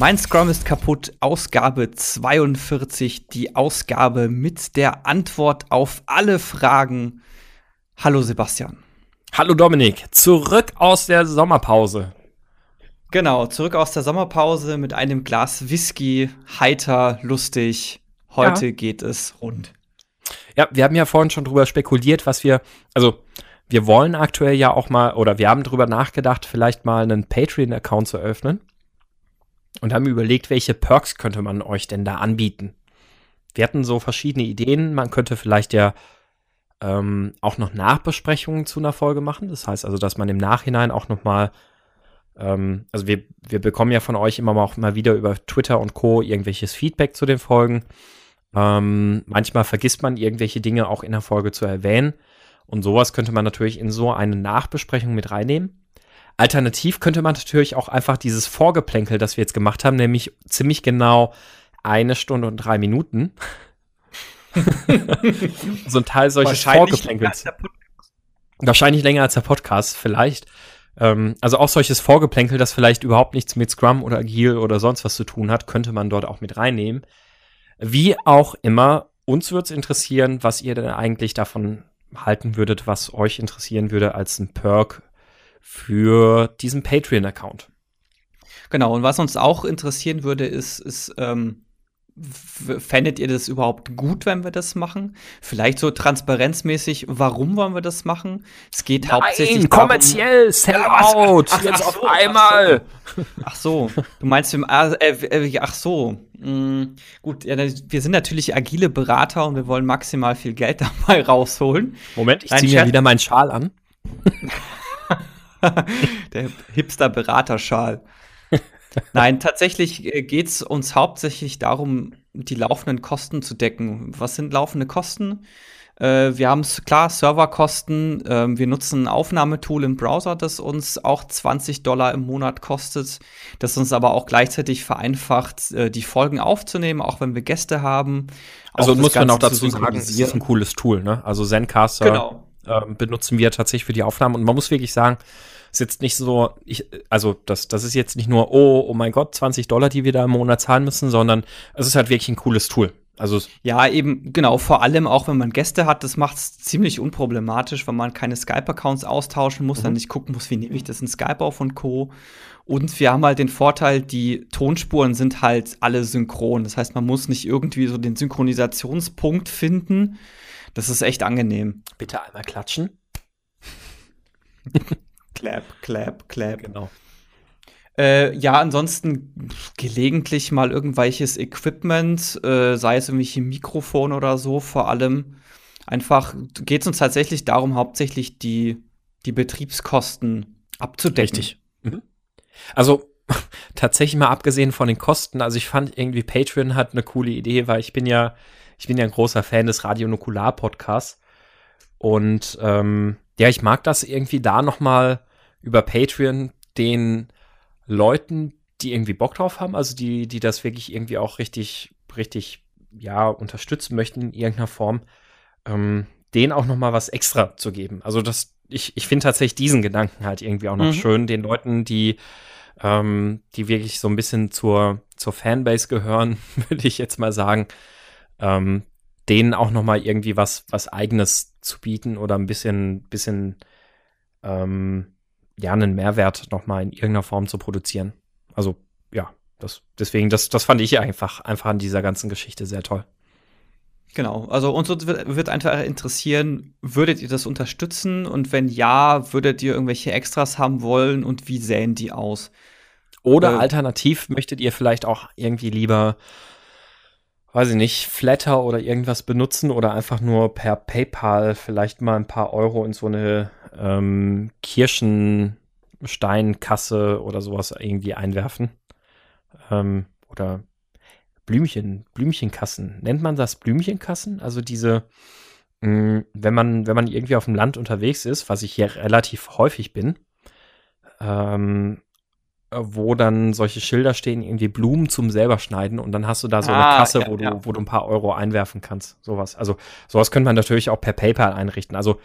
Mein Scrum ist kaputt, Ausgabe 42, die Ausgabe mit der Antwort auf alle Fragen. Hallo Sebastian. Hallo Dominik, zurück aus der Sommerpause. Genau, zurück aus der Sommerpause mit einem Glas Whisky, heiter, lustig. Heute ja. geht es rund. Ja, wir haben ja vorhin schon drüber spekuliert, was wir, also wir wollen aktuell ja auch mal, oder wir haben drüber nachgedacht, vielleicht mal einen Patreon-Account zu öffnen und haben überlegt, welche Perks könnte man euch denn da anbieten. Wir hatten so verschiedene Ideen. Man könnte vielleicht ja ähm, auch noch Nachbesprechungen zu einer Folge machen. Das heißt also, dass man im Nachhinein auch noch mal ähm, also wir, wir bekommen ja von euch immer auch mal wieder über Twitter und Co. irgendwelches Feedback zu den Folgen. Ähm, manchmal vergisst man irgendwelche Dinge auch in der Folge zu erwähnen. Und sowas könnte man natürlich in so eine Nachbesprechung mit reinnehmen. Alternativ könnte man natürlich auch einfach dieses Vorgeplänkel, das wir jetzt gemacht haben, nämlich ziemlich genau eine Stunde und drei Minuten. so ein Teil solches Vorgeplänkels. Wahrscheinlich länger als der Podcast, vielleicht. Ähm, also auch solches Vorgeplänkel, das vielleicht überhaupt nichts mit Scrum oder Agile oder sonst was zu tun hat, könnte man dort auch mit reinnehmen. Wie auch immer, uns würde es interessieren, was ihr denn eigentlich davon halten würdet, was euch interessieren würde als ein Perk für diesen Patreon-Account. Genau, und was uns auch interessieren würde, ist, ist ähm, fändet ihr das überhaupt gut, wenn wir das machen? Vielleicht so transparenzmäßig, warum wollen wir das machen? Es geht Nein, hauptsächlich darum, kommerziell, Sellout, ach, jetzt ach auf so, einmal. Ach so. du meinst, wir, äh, äh, ach so, mm, gut, ja, wir sind natürlich agile Berater und wir wollen maximal viel Geld dabei rausholen. Moment, ich ziehe mir wieder meinen Schal an. Der Hipster-Beraterschal. Nein, tatsächlich äh, geht es uns hauptsächlich darum, die laufenden Kosten zu decken. Was sind laufende Kosten? Äh, wir haben klar Serverkosten. Äh, wir nutzen ein Aufnahmetool im Browser, das uns auch 20 Dollar im Monat kostet, das uns aber auch gleichzeitig vereinfacht, äh, die Folgen aufzunehmen, auch wenn wir Gäste haben. Also muss man auch dazu sagen, es ist ein cooles Tool. Ne? Also Zencaster genau. Ähm, benutzen wir tatsächlich für die Aufnahmen und man muss wirklich sagen, ist jetzt nicht so, ich, also das, das ist jetzt nicht nur, oh, oh mein Gott, 20 Dollar, die wir da im Monat zahlen müssen, sondern es ist halt wirklich ein cooles Tool. Also ja, eben, genau, vor allem auch wenn man Gäste hat, das macht es ziemlich unproblematisch, weil man keine Skype-Accounts austauschen muss, mhm. dann nicht gucken muss, wie nehme ich das in Skype auf und Co. Und wir haben halt den Vorteil, die Tonspuren sind halt alle synchron. Das heißt, man muss nicht irgendwie so den Synchronisationspunkt finden. Das ist echt angenehm. Bitte einmal klatschen. Clap, clap, clap. Genau. Äh, ja, ansonsten gelegentlich mal irgendwelches Equipment, äh, sei es irgendwelche Mikrofone oder so, vor allem. Einfach geht es uns tatsächlich darum, hauptsächlich die, die Betriebskosten abzudecken. Richtig. Mhm. Also tatsächlich mal abgesehen von den Kosten, also ich fand irgendwie Patreon hat eine coole Idee, weil ich bin ja, ich bin ja ein großer Fan des Radio Nukular Podcasts und ähm, ja, ich mag das irgendwie da noch mal über Patreon den Leuten, die irgendwie Bock drauf haben, also die, die das wirklich irgendwie auch richtig, richtig, ja, unterstützen möchten in irgendeiner Form, ähm, denen auch noch mal was extra zu geben. Also das, ich, ich finde tatsächlich diesen Gedanken halt irgendwie auch noch mhm. schön, den Leuten, die, ähm, die wirklich so ein bisschen zur, zur Fanbase gehören, würde ich jetzt mal sagen, ähm, denen auch noch mal irgendwie was, was Eigenes zu bieten oder ein bisschen, bisschen, ähm, ja, einen Mehrwert nochmal in irgendeiner Form zu produzieren. Also, ja, das, deswegen, das, das fand ich einfach, einfach an dieser ganzen Geschichte sehr toll. Genau, also uns wird, einfach interessieren, würdet ihr das unterstützen und wenn ja, würdet ihr irgendwelche Extras haben wollen und wie sähen die aus? Oder äh, alternativ möchtet ihr vielleicht auch irgendwie lieber, weiß ich nicht, Flatter oder irgendwas benutzen oder einfach nur per PayPal vielleicht mal ein paar Euro in so eine ähm, Kirschensteinkasse oder sowas irgendwie einwerfen. Ähm, oder Blümchen, Blümchenkassen. Nennt man das Blümchenkassen? Also diese, mh, mm, wenn man, wenn man irgendwie auf dem Land unterwegs ist, was ich hier relativ häufig bin, ähm, wo dann solche Schilder stehen, irgendwie Blumen zum selber schneiden und dann hast du da so eine ah, Kasse, ja, wo, du, ja. wo du ein paar Euro einwerfen kannst. Sowas. Also sowas könnte man natürlich auch per PayPal einrichten. Also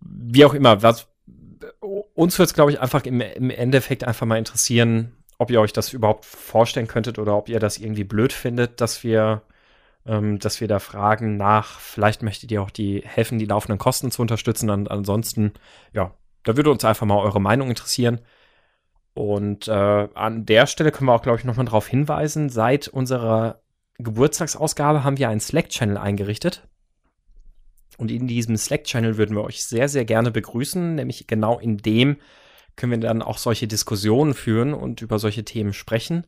wie auch immer, was uns wird es, glaube ich, einfach im, im, Endeffekt einfach mal interessieren, ob ihr euch das überhaupt vorstellen könntet oder ob ihr das irgendwie blöd findet, dass wir, ähm, dass wir da fragen nach, vielleicht möchtet ihr auch die helfen, die laufenden Kosten zu unterstützen. Und ansonsten, ja, da würde uns einfach mal eure Meinung interessieren. Und äh, an der Stelle können wir auch, glaube ich, nochmal darauf hinweisen, seit unserer Geburtstagsausgabe haben wir einen Slack-Channel eingerichtet. Und in diesem Slack-Channel würden wir euch sehr, sehr gerne begrüßen, nämlich genau in dem können wir dann auch solche Diskussionen führen und über solche Themen sprechen.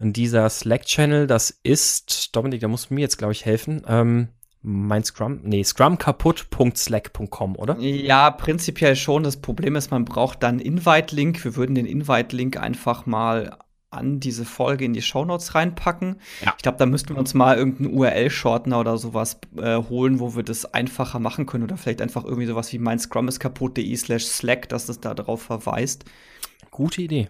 Und dieser Slack-Channel, das ist, Dominik, da musst du mir jetzt, glaube ich, helfen. Ähm, mein Scrum, nee, scrumkaputt.slack.com, oder? Ja, prinzipiell schon. Das Problem ist, man braucht dann Invite-Link. Wir würden den Invite-Link einfach mal an diese Folge in die Shownotes reinpacken. Ja. Ich glaube, da müssten wir uns mal irgendeinen URL-Shortener oder sowas äh, holen, wo wir das einfacher machen können. Oder vielleicht einfach irgendwie sowas wie mein Scrum ist kaputt.de slash Slack, dass das da drauf verweist. Gute Idee.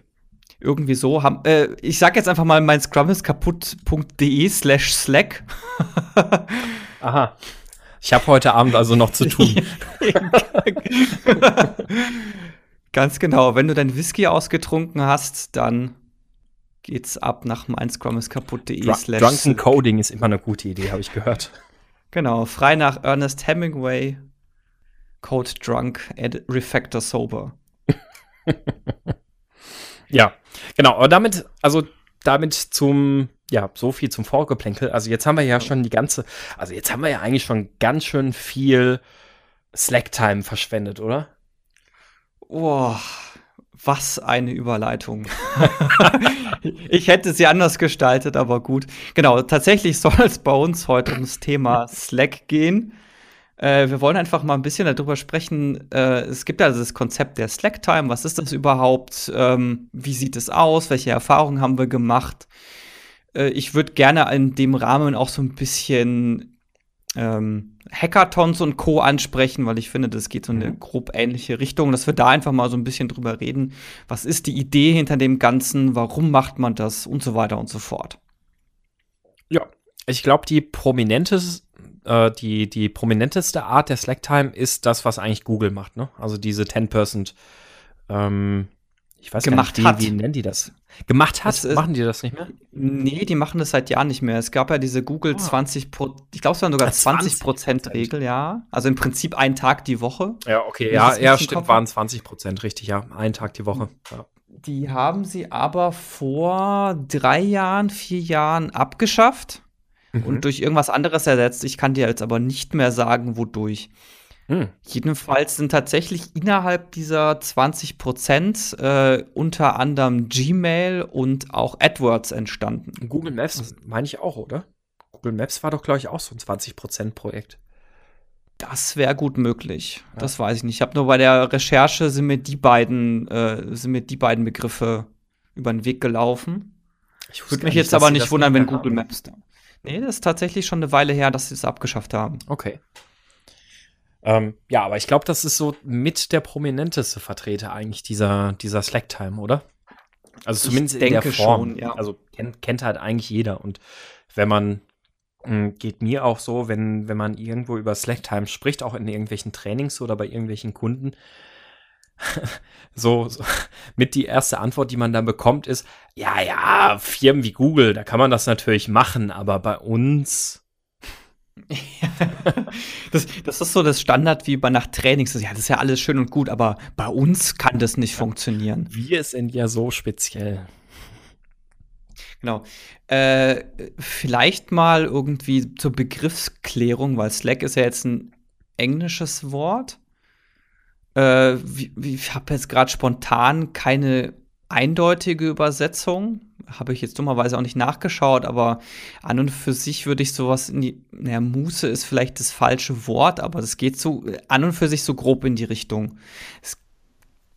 Irgendwie so haben, äh, ich sag jetzt einfach mal mein Scrum ist kaputt.de slash Slack. Aha. Ich habe heute Abend also noch zu tun. Ganz genau. Wenn du dein Whisky ausgetrunken hast, dann geht's ab nach meinscrumiskaputt.de. Dr Drunken Coding ist immer eine gute Idee, habe ich gehört. Genau, frei nach Ernest Hemingway. Code Drunk, Refactor Sober. ja, genau. Aber damit, also damit zum, ja, so viel zum Vorgeplänkel. Also jetzt haben wir ja schon die ganze, also jetzt haben wir ja eigentlich schon ganz schön viel Slack-Time verschwendet, oder? Boah, was eine Überleitung. ich hätte sie anders gestaltet, aber gut. Genau, tatsächlich soll es bei uns heute ums Thema Slack gehen. Äh, wir wollen einfach mal ein bisschen darüber sprechen. Äh, es gibt also das Konzept der Slack-Time. Was ist das überhaupt? Ähm, wie sieht es aus? Welche Erfahrungen haben wir gemacht? Äh, ich würde gerne in dem Rahmen auch so ein bisschen ähm, Hackathons und Co. ansprechen, weil ich finde, das geht so in eine mhm. grob ähnliche Richtung, dass wir da einfach mal so ein bisschen drüber reden. Was ist die Idee hinter dem Ganzen? Warum macht man das? Und so weiter und so fort. Ja, ich glaube, die prominentes, äh, die, die prominenteste Art der Slack-Time ist das, was eigentlich Google macht, ne? Also diese 10% ähm, ich weiß gemacht nicht, wie, wie nennen die das? Gemacht hat? Ist, machen die das nicht mehr? Nee, die machen das seit Jahren nicht mehr. Es gab ja diese Google oh. 20 Pro, ich glaube, es waren sogar 20 Prozent Regel, ja. Also im Prinzip ein Tag die Woche. Ja, okay, ja, ja, stimmt, waren 20 Prozent, richtig, ja. Ein Tag die Woche. Ja. Die haben sie aber vor drei Jahren, vier Jahren abgeschafft mhm. und durch irgendwas anderes ersetzt. Ich kann dir jetzt aber nicht mehr sagen, wodurch. Hm. Jedenfalls sind tatsächlich innerhalb dieser 20 Prozent äh, unter anderem Gmail und auch AdWords entstanden. Google Maps meine ich auch, oder? Google Maps war doch, glaube ich, auch so ein 20 Prozent Projekt. Das wäre gut möglich. Ja. Das weiß ich nicht. Ich habe nur bei der Recherche sind mir die beiden, äh, sind mir die beiden Begriffe über den Weg gelaufen. Ich würde mich jetzt aber nicht wundern, wenn Google haben. Maps da. Nee, das ist tatsächlich schon eine Weile her, dass sie es abgeschafft haben. Okay. Ähm, ja, aber ich glaube, das ist so mit der prominenteste Vertreter eigentlich dieser, dieser Slack-Time, oder? Also zumindest in der Form. Schon, ja. Also kennt, kennt halt eigentlich jeder. Und wenn man, hm, geht mir auch so, wenn, wenn man irgendwo über Slack-Time spricht, auch in irgendwelchen Trainings oder bei irgendwelchen Kunden, so, so, mit die erste Antwort, die man dann bekommt, ist, ja, ja, Firmen wie Google, da kann man das natürlich machen, aber bei uns, das, das ist so das Standard wie bei nach Trainings. Ja, das ist ja alles schön und gut, aber bei uns kann das nicht funktionieren. Wir sind ja so speziell. Genau. Äh, vielleicht mal irgendwie zur Begriffsklärung, weil Slack ist ja jetzt ein englisches Wort. Äh, ich habe jetzt gerade spontan keine eindeutige Übersetzung habe ich jetzt dummerweise auch nicht nachgeschaut, aber an und für sich würde ich sowas in die, naja, Muße ist vielleicht das falsche Wort, aber das geht so an und für sich so grob in die Richtung. Es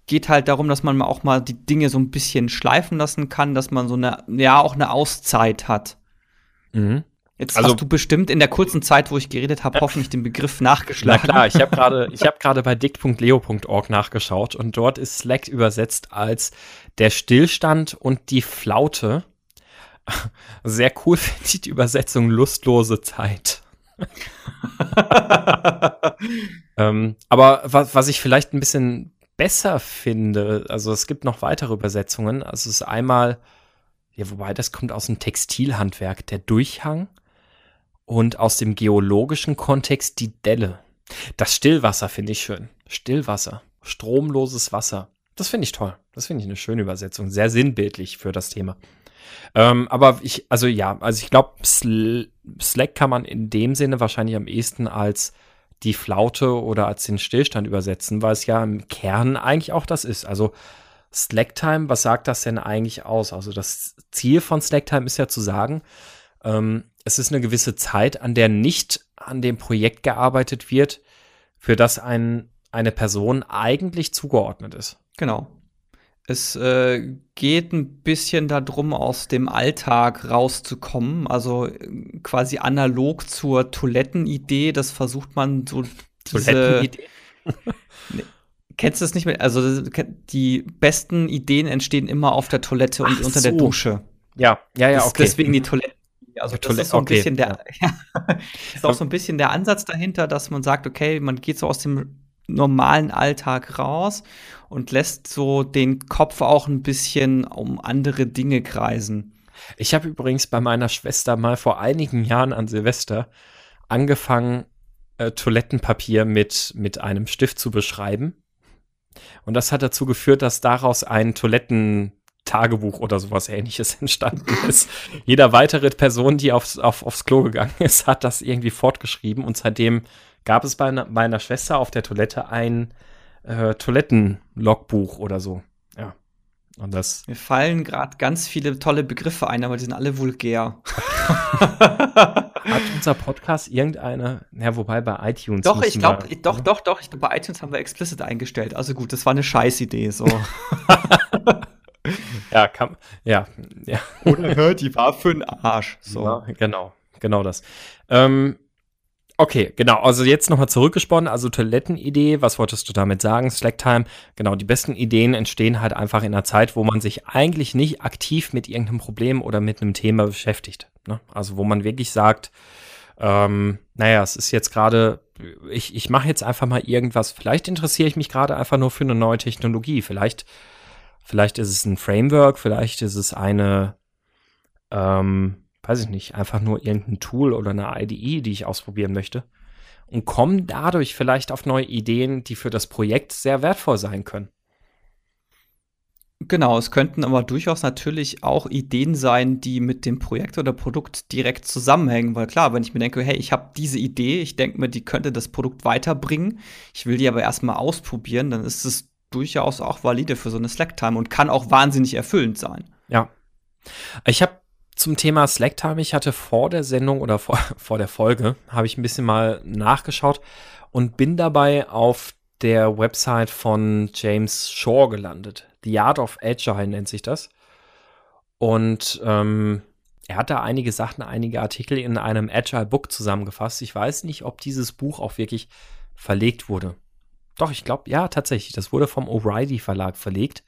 geht halt darum, dass man auch mal die Dinge so ein bisschen schleifen lassen kann, dass man so eine, ja, auch eine Auszeit hat. Mhm. Jetzt also, hast du bestimmt in der kurzen Zeit, wo ich geredet habe, hoffentlich den Begriff nachgeschlagen. Na klar, ich habe gerade ich habe gerade bei dick.leo.org nachgeschaut und dort ist Slack übersetzt als der Stillstand und die Flaute. Sehr cool finde ich die Übersetzung lustlose Zeit. ähm, aber was, was ich vielleicht ein bisschen besser finde, also es gibt noch weitere Übersetzungen. Also es ist einmal, ja, wobei das kommt aus dem Textilhandwerk, der Durchhang und aus dem geologischen Kontext die Delle. Das Stillwasser finde ich schön. Stillwasser, stromloses Wasser. Das finde ich toll. Das finde ich eine schöne Übersetzung. Sehr sinnbildlich für das Thema. Ähm, aber ich, also ja, also ich glaube, Slack kann man in dem Sinne wahrscheinlich am ehesten als die Flaute oder als den Stillstand übersetzen, weil es ja im Kern eigentlich auch das ist. Also Slacktime, was sagt das denn eigentlich aus? Also das Ziel von Slacktime ist ja zu sagen, ähm, es ist eine gewisse Zeit, an der nicht an dem Projekt gearbeitet wird, für das ein, eine Person eigentlich zugeordnet ist. Genau. Es äh, geht ein bisschen darum, aus dem Alltag rauszukommen. Also äh, quasi analog zur Toilettenidee. Das versucht man so. Toilettenidee? nee, kennst du das nicht mehr? Also die besten Ideen entstehen immer auf der Toilette und Ach unter so. der Dusche. Ja, ja, ja, okay. Deswegen die Toilette. Also das ist so ein okay. bisschen der, ja, ist auch so ein bisschen der Ansatz dahinter, dass man sagt, okay, man geht so aus dem normalen Alltag raus und lässt so den Kopf auch ein bisschen um andere Dinge kreisen. Ich habe übrigens bei meiner Schwester mal vor einigen Jahren an Silvester angefangen, äh, Toilettenpapier mit, mit einem Stift zu beschreiben. Und das hat dazu geführt, dass daraus ein Toilettentagebuch oder sowas ähnliches entstanden ist. Jeder weitere Person, die aufs, auf, aufs Klo gegangen ist, hat das irgendwie fortgeschrieben und seitdem gab es bei meiner Schwester auf der Toilette ein äh, Toilettenlogbuch oder so. Ja. Und das. Mir fallen gerade ganz viele tolle Begriffe ein, aber die sind alle vulgär. Hat unser Podcast irgendeine, ja, wobei bei iTunes. Doch, ich glaube, doch, doch, doch, ich glaube, bei iTunes haben wir explicit eingestellt. Also gut, das war eine Scheißidee, so. ja, kann, ja, ja. Oder hört, die war für einen Arsch. So. Ja, genau, genau das. Ähm, Okay, genau. Also jetzt nochmal zurückgesponnen. Also Toilettenidee, was wolltest du damit sagen? Slacktime. Genau, die besten Ideen entstehen halt einfach in einer Zeit, wo man sich eigentlich nicht aktiv mit irgendeinem Problem oder mit einem Thema beschäftigt. Ne? Also wo man wirklich sagt, ähm, naja, es ist jetzt gerade, ich, ich mache jetzt einfach mal irgendwas. Vielleicht interessiere ich mich gerade einfach nur für eine neue Technologie. Vielleicht, vielleicht ist es ein Framework, vielleicht ist es eine, ähm, weiß ich nicht, einfach nur irgendein Tool oder eine IDE, die ich ausprobieren möchte und komme dadurch vielleicht auf neue Ideen, die für das Projekt sehr wertvoll sein können. Genau, es könnten aber durchaus natürlich auch Ideen sein, die mit dem Projekt oder Produkt direkt zusammenhängen, weil klar, wenn ich mir denke, hey, ich habe diese Idee, ich denke mir, die könnte das Produkt weiterbringen, ich will die aber erstmal ausprobieren, dann ist es durchaus auch valide für so eine Slack-Time und kann auch wahnsinnig erfüllend sein. Ja. Ich habe zum Thema Slacktime. Ich hatte vor der Sendung oder vor, vor der Folge, habe ich ein bisschen mal nachgeschaut und bin dabei auf der Website von James Shaw gelandet. The Art of Agile nennt sich das. Und ähm, er hat da einige Sachen, einige Artikel in einem Agile Book zusammengefasst. Ich weiß nicht, ob dieses Buch auch wirklich verlegt wurde. Doch, ich glaube, ja, tatsächlich. Das wurde vom O'Reilly Verlag verlegt.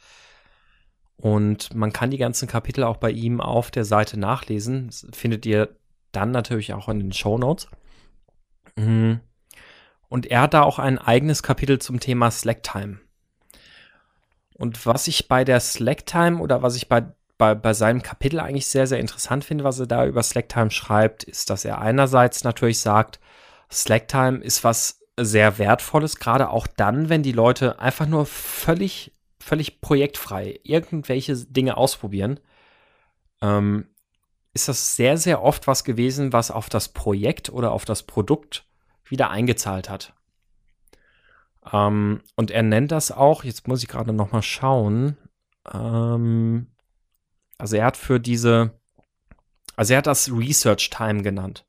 Und man kann die ganzen Kapitel auch bei ihm auf der Seite nachlesen. Das findet ihr dann natürlich auch in den Show Notes. Mhm. Und er hat da auch ein eigenes Kapitel zum Thema Slacktime. Und was ich bei der Slacktime oder was ich bei, bei, bei seinem Kapitel eigentlich sehr, sehr interessant finde, was er da über Slacktime schreibt, ist, dass er einerseits natürlich sagt, Slacktime ist was sehr Wertvolles, gerade auch dann, wenn die Leute einfach nur völlig völlig projektfrei irgendwelche Dinge ausprobieren, ähm, ist das sehr, sehr oft was gewesen, was auf das Projekt oder auf das Produkt wieder eingezahlt hat. Ähm, und er nennt das auch, jetzt muss ich gerade noch mal schauen, ähm, also er hat für diese, also er hat das Research Time genannt.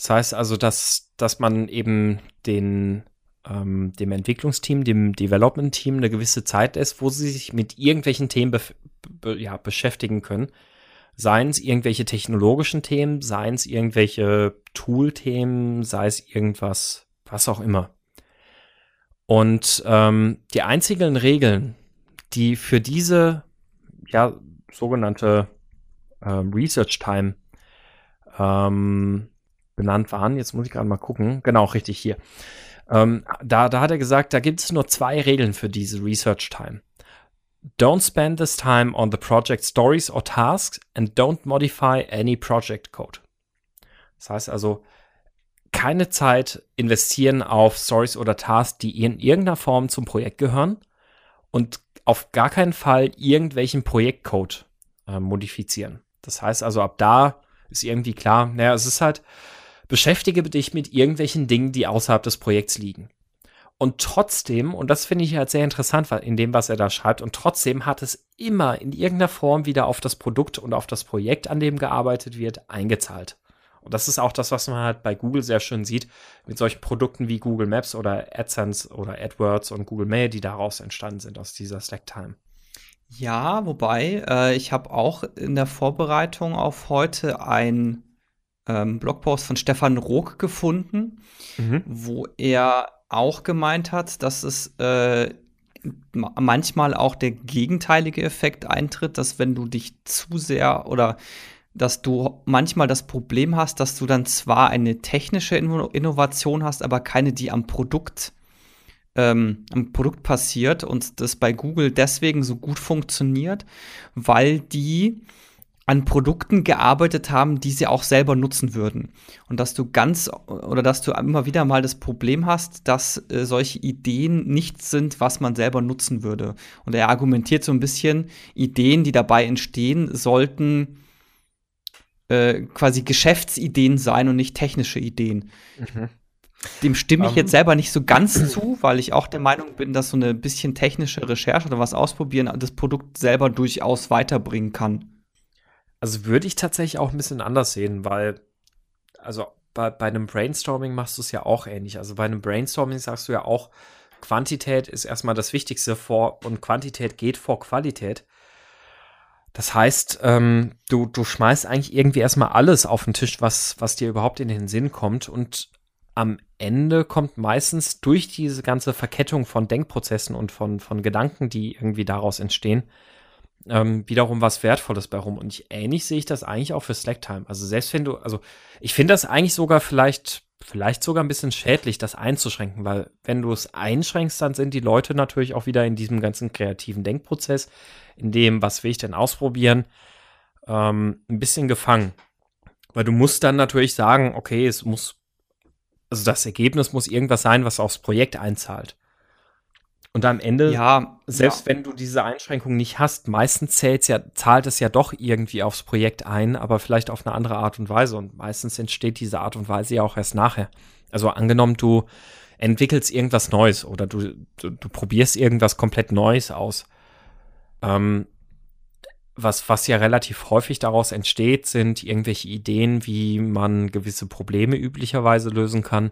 Das heißt also, dass, dass man eben den, ähm, dem Entwicklungsteam, dem Development-Team eine gewisse Zeit ist, wo sie sich mit irgendwelchen Themen be be ja, beschäftigen können. Seien es irgendwelche technologischen Themen, seien es irgendwelche Tool-Themen, sei es irgendwas, was auch immer. Und ähm, die einzigen Regeln, die für diese ja, sogenannte ähm, Research Time ähm, benannt waren, jetzt muss ich gerade mal gucken, genau, richtig hier, Ähm, da, da hat er gesagt, da gibt es nur zwei Regeln für diese Research Time. Don't spend this time on the project stories or tasks and don't modify any project code. Das heißt also, keine Zeit investieren auf Stories oder Tasks, die in irgendeiner Form zum Projekt gehören und auf gar keinen Fall irgendwelchen Projektcode äh, modifizieren. Das heißt also, ab da ist irgendwie klar, naja, es ist halt, beschäftige dich mit irgendwelchen Dingen, die außerhalb des Projekts liegen. Und trotzdem, und das finde ich halt sehr interessant in dem, was er da schreibt, und trotzdem hat es immer in irgendeiner Form wieder auf das Produkt und auf das Projekt, an dem gearbeitet wird, eingezahlt. Und das ist auch das, was man halt bei Google sehr schön sieht, mit solchen Produkten wie Google Maps oder AdSense oder AdWords und Google Mail, die daraus entstanden sind aus dieser Slack-Time. Ja, wobei, äh, ich habe auch in der Vorbereitung auf heute ein ähm, Blogpost von Stefan Rook gefunden, mhm. wo er auch gemeint hat, dass es äh, manchmal auch der gegenteilige Effekt eintritt, dass wenn du dich zu sehr oder dass du manchmal das Problem hast, dass du dann zwar eine technische Innovation hast, aber keine, die am Produkt ähm, am Produkt passiert und das bei Google deswegen so gut funktioniert, weil die an Produkten gearbeitet haben, die sie auch selber nutzen würden. Und dass du ganz oder dass du immer wieder mal das Problem hast, dass äh, solche Ideen nichts sind, was man selber nutzen würde. Und er argumentiert so ein bisschen, Ideen, die dabei entstehen, sollten äh, quasi Geschäftsideen sein und nicht technische Ideen. Mhm. Dem stimme ich um, jetzt selber nicht so ganz zu, weil ich auch der Meinung bin, dass so eine bisschen technische Recherche oder was ausprobieren das Produkt selber durchaus weiterbringen kann. Also würde ich tatsächlich auch ein bisschen anders sehen, weil, also bei, bei einem Brainstorming machst du es ja auch ähnlich. Also bei einem Brainstorming sagst du ja auch, Quantität ist erstmal das Wichtigste vor und Quantität geht vor Qualität. Das heißt, ähm, du, du schmeißt eigentlich irgendwie erstmal alles auf den Tisch, was, was dir überhaupt in den Sinn kommt. Und am Ende kommt meistens durch diese ganze Verkettung von Denkprozessen und von, von Gedanken, die irgendwie daraus entstehen, ähm, wiederum was Wertvolles bei rum. Und ich, ähnlich sehe ich das eigentlich auch für Slacktime. Also selbst wenn du, also ich finde das eigentlich sogar vielleicht, vielleicht sogar ein bisschen schädlich, das einzuschränken, weil wenn du es einschränkst, dann sind die Leute natürlich auch wieder in diesem ganzen kreativen Denkprozess, in dem, was will ich denn ausprobieren, ähm, ein bisschen gefangen. Weil du musst dann natürlich sagen, okay, es muss also das Ergebnis muss irgendwas sein, was aufs Projekt einzahlt. Und am Ende, ja, selbst ja. wenn du diese Einschränkung nicht hast, meistens zählt's ja, zahlt es ja doch irgendwie aufs Projekt ein, aber vielleicht auf eine andere Art und Weise. Und meistens entsteht diese Art und Weise ja auch erst nachher. Also angenommen, du entwickelst irgendwas Neues oder du, du, du probierst irgendwas komplett Neues aus. Ähm, was, was ja relativ häufig daraus entsteht, sind irgendwelche Ideen, wie man gewisse Probleme üblicherweise lösen kann.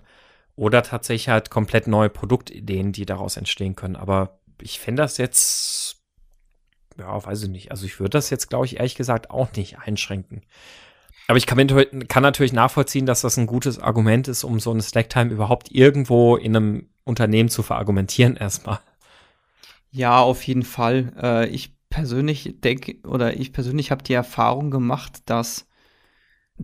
Oder tatsächlich halt komplett neue Produktideen, die daraus entstehen können. Aber ich fände das jetzt, ja, weiß ich nicht. Also ich würde das jetzt, glaube ich, ehrlich gesagt auch nicht einschränken. Aber ich kann, kann, natürlich nachvollziehen, dass das ein gutes Argument ist, um so eine Slacktime überhaupt irgendwo in einem Unternehmen zu verargumentieren erstmal. Ja, auf jeden Fall. Äh, ich persönlich denke, oder ich persönlich habe die Erfahrung gemacht, dass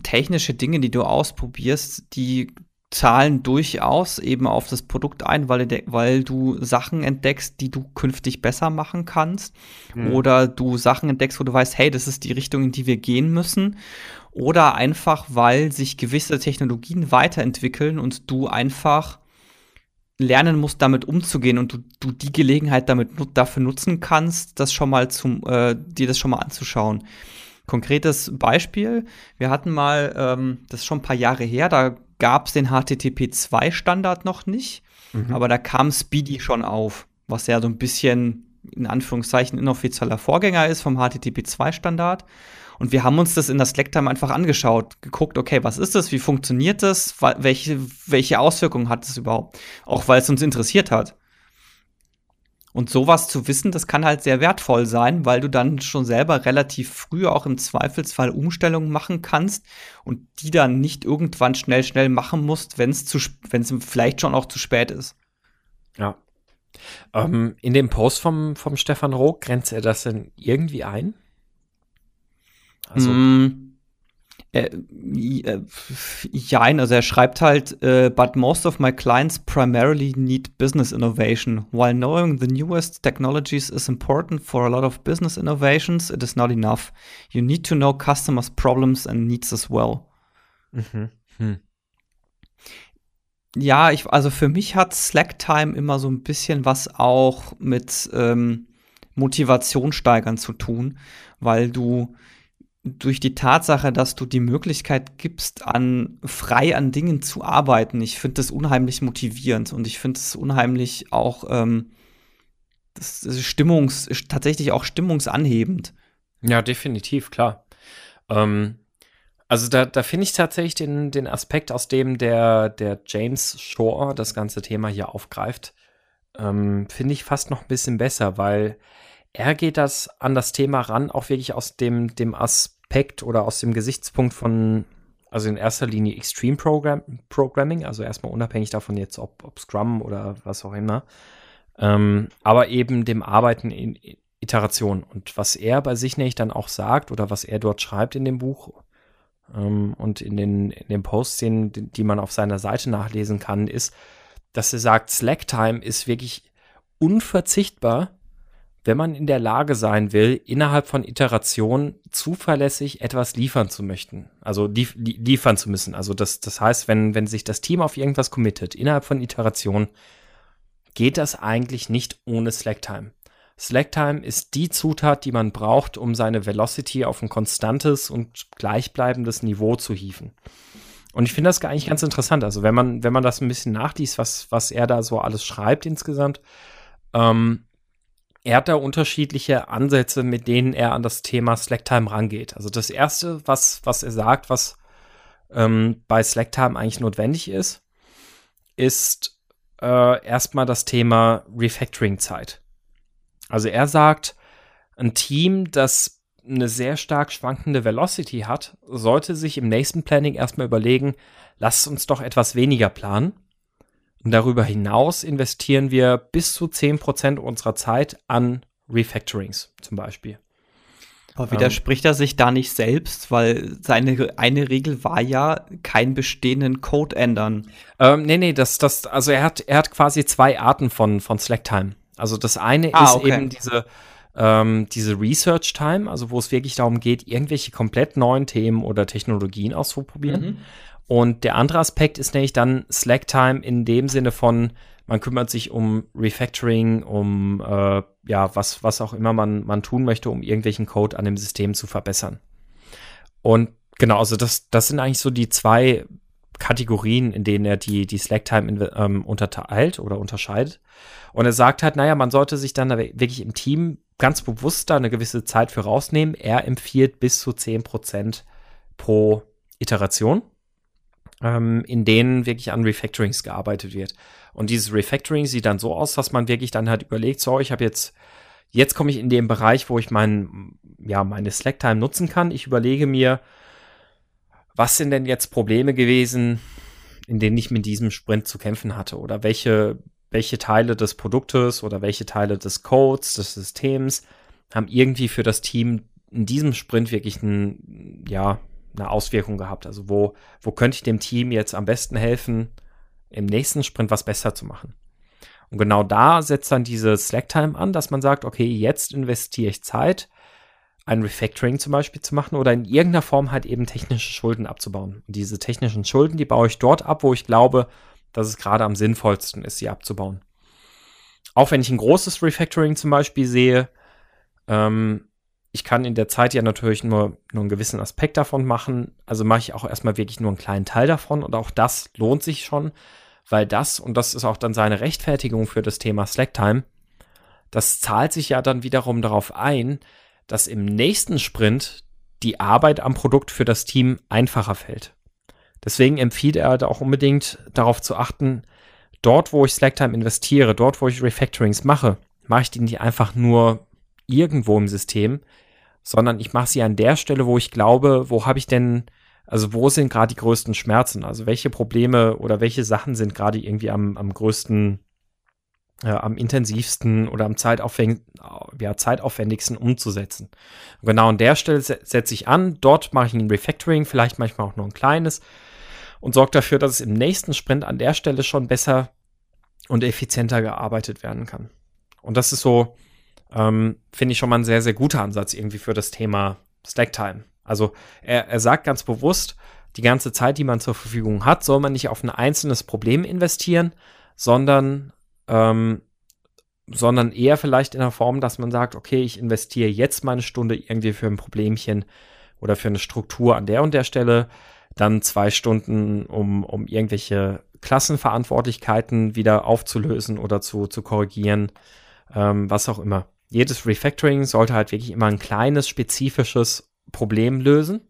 technische Dinge, die du ausprobierst, die zahlen durchaus eben auf das Produkt ein, weil, weil du Sachen entdeckst, die du künftig besser machen kannst. Mhm. Oder du Sachen entdeckst, wo du weißt, hey, das ist die Richtung, in die wir gehen müssen. Oder einfach, weil sich gewisse Technologien weiterentwickeln und du einfach lernen musst, damit umzugehen und du, du die Gelegenheit damit dafür nutzen kannst, das schon mal zum, äh, dir das schon mal anzuschauen. Konkretes Beispiel, wir hatten mal, ähm, das ist schon ein paar Jahre her, da gab es den HTTP2-Standard noch nicht, mhm. aber da kam Speedy schon auf, was ja so ein bisschen in Anführungszeichen inoffizieller Vorgänger ist vom HTTP2-Standard. Und wir haben uns das in der Slacktime einfach angeschaut, geguckt, okay, was ist das, wie funktioniert das, welche, welche Auswirkungen hat es überhaupt, auch weil es uns interessiert hat. Und sowas zu wissen, das kann halt sehr wertvoll sein, weil du dann schon selber relativ früh auch im Zweifelsfall Umstellungen machen kannst und die dann nicht irgendwann schnell, schnell machen musst, wenn es wenn es vielleicht schon auch zu spät ist. Ja. Ähm, in dem Post vom, vom Stefan Roh grenzt er das denn irgendwie ein? Also mm, Äh, äh, ja, also er schreibt halt, uh, but most of my clients primarily need business innovation. While knowing the newest technologies is important for a lot of business innovations, it is not enough. You need to know customers' problems and needs as well. Mhm. Hm. Ja, ich, also für mich hat Slacktime immer so ein bisschen was auch mit ähm, Motivation steigern zu tun, weil du durch die Tatsache, dass du die Möglichkeit gibst, an frei an Dingen zu arbeiten, ich finde das unheimlich motivierend und ich finde es unheimlich auch ähm, das, das Stimmungs, tatsächlich auch stimmungsanhebend. Ja, definitiv, klar. Ähm, also da, da finde ich tatsächlich den, den Aspekt, aus dem der, der James Shore das ganze Thema hier aufgreift, ähm, finde ich fast noch ein bisschen besser, weil er geht das an das Thema ran, auch wirklich aus dem, dem Aspekt oder aus dem Gesichtspunkt von, also in erster Linie Extreme Program, Programming, also erstmal unabhängig davon jetzt, ob, ob Scrum oder was auch immer, ähm, aber eben dem Arbeiten in Iteration. Und was er bei sich nämlich dann auch sagt oder was er dort schreibt in dem Buch ähm, und in den, in den Posts, die, die man auf seiner Seite nachlesen kann, ist, dass er sagt, Slacktime ist wirklich unverzichtbar wenn man in der Lage sein will, innerhalb von Iterationen zuverlässig etwas liefern zu möchten, also lief, liefern zu müssen. Also das, das heißt, wenn, wenn sich das Team auf irgendwas committet, innerhalb von Iterationen, geht das eigentlich nicht ohne Slacktime. Slacktime ist die Zutat, die man braucht, um seine Velocity auf ein konstantes und gleichbleibendes Niveau zu hieven. Und ich finde das eigentlich ganz interessant. Also wenn man, wenn man das ein bisschen nachliest, was, was er da so alles schreibt insgesamt, ähm, er hat da unterschiedliche Ansätze, mit denen er an das Thema Slacktime rangeht. Also das erste, was, was er sagt, was ähm, bei Slacktime eigentlich notwendig ist, ist äh, erstmal das Thema Refactoring-Zeit. Also er sagt, ein Team, das eine sehr stark schwankende Velocity hat, sollte sich im nächsten Planning erstmal überlegen, lasst uns doch etwas weniger planen und darüber hinaus investieren wir bis zu 10% unserer Zeit an Refactorings zum Beispiel. Aber widerspricht ähm, er sich da nicht selbst, weil seine eine Regel war ja, keinen bestehenden Code ändern. Ähm, nee, nee, das, das, also er hat, er hat quasi zwei Arten von, von Slack-Time. Also das eine ah, ist okay. eben diese, ähm, diese Research Time, also wo es wirklich darum geht, irgendwelche komplett neuen Themen oder Technologien auszuprobieren. Mhm. Und der andere Aspekt ist nämlich dann Slack-Time in dem Sinne von, man kümmert sich um Refactoring, um äh, ja, was, was auch immer man, man tun möchte, um irgendwelchen Code an dem System zu verbessern. Und genau, also das, das sind eigentlich so die zwei Kategorien, in denen er die, die Slack-Time ähm, unterteilt oder unterscheidet. Und er sagt halt, naja, man sollte sich dann wirklich im Team ganz bewusst da eine gewisse Zeit für rausnehmen. Er empfiehlt bis zu 10% pro Iteration ähm, in denen wirklich an Refactorings gearbeitet wird. Und dieses Refactoring sieht dann so aus, dass man wirklich dann halt überlegt, so, ich habe jetzt, jetzt komme ich in den Bereich, wo ich mein, ja, meine Slack-Time nutzen kann. Ich überlege mir, was sind denn jetzt Probleme gewesen, in denen ich mit diesem Sprint zu kämpfen hatte oder welche, welche Teile des Produktes oder welche Teile des Codes, des Systems haben irgendwie für das Team in diesem Sprint wirklich ein, ja, eine Auswirkung gehabt. Also wo, wo könnte ich dem Team jetzt am besten helfen, im nächsten Sprint was besser zu machen? Und genau da setzt dann diese Slack-Time an, dass man sagt, okay, jetzt investiere ich Zeit, ein Refactoring zum Beispiel zu machen oder in irgendeiner Form halt eben technische Schulden abzubauen. Und diese technischen Schulden, die baue ich dort ab, wo ich glaube, dass es gerade am sinnvollsten ist, sie abzubauen. Auch wenn ich ein großes Refactoring zum Beispiel sehe, ähm, ich kann in der Zeit ja natürlich nur, nur einen gewissen Aspekt davon machen. Also mache ich auch erstmal wirklich nur einen kleinen Teil davon. Und auch das lohnt sich schon, weil das, und das ist auch dann seine Rechtfertigung für das Thema Slacktime, das zahlt sich ja dann wiederum darauf ein, dass im nächsten Sprint die Arbeit am Produkt für das Team einfacher fällt. Deswegen empfiehlt er halt auch unbedingt darauf zu achten, dort, wo ich Slacktime investiere, dort, wo ich Refactorings mache, mache ich die nicht einfach nur irgendwo im System, sondern ich mache sie an der Stelle, wo ich glaube, wo habe ich denn, also wo sind gerade die größten Schmerzen? Also welche Probleme oder welche Sachen sind gerade irgendwie am, am größten, äh, am intensivsten oder am ja, zeitaufwendigsten umzusetzen. Und genau an der Stelle setze ich an, dort mache ich ein Refactoring, vielleicht manchmal auch nur ein kleines und sorge dafür, dass es im nächsten Sprint an der Stelle schon besser und effizienter gearbeitet werden kann. Und das ist so, ähm, finde ich schon mal ein sehr, sehr guter Ansatz irgendwie für das Thema Slacktime. Also er, er sagt ganz bewusst, die ganze Zeit, die man zur Verfügung hat, soll man nicht auf ein einzelnes Problem investieren, sondern, ähm, sondern eher vielleicht in der Form, dass man sagt, okay, ich investiere jetzt meine Stunde irgendwie für ein Problemchen oder für eine Struktur an der und der Stelle, dann zwei Stunden, um, um irgendwelche Klassenverantwortlichkeiten wieder aufzulösen oder zu, zu korrigieren, ähm, was auch immer. Jedes Refactoring sollte halt wirklich immer ein kleines, spezifisches Problem lösen,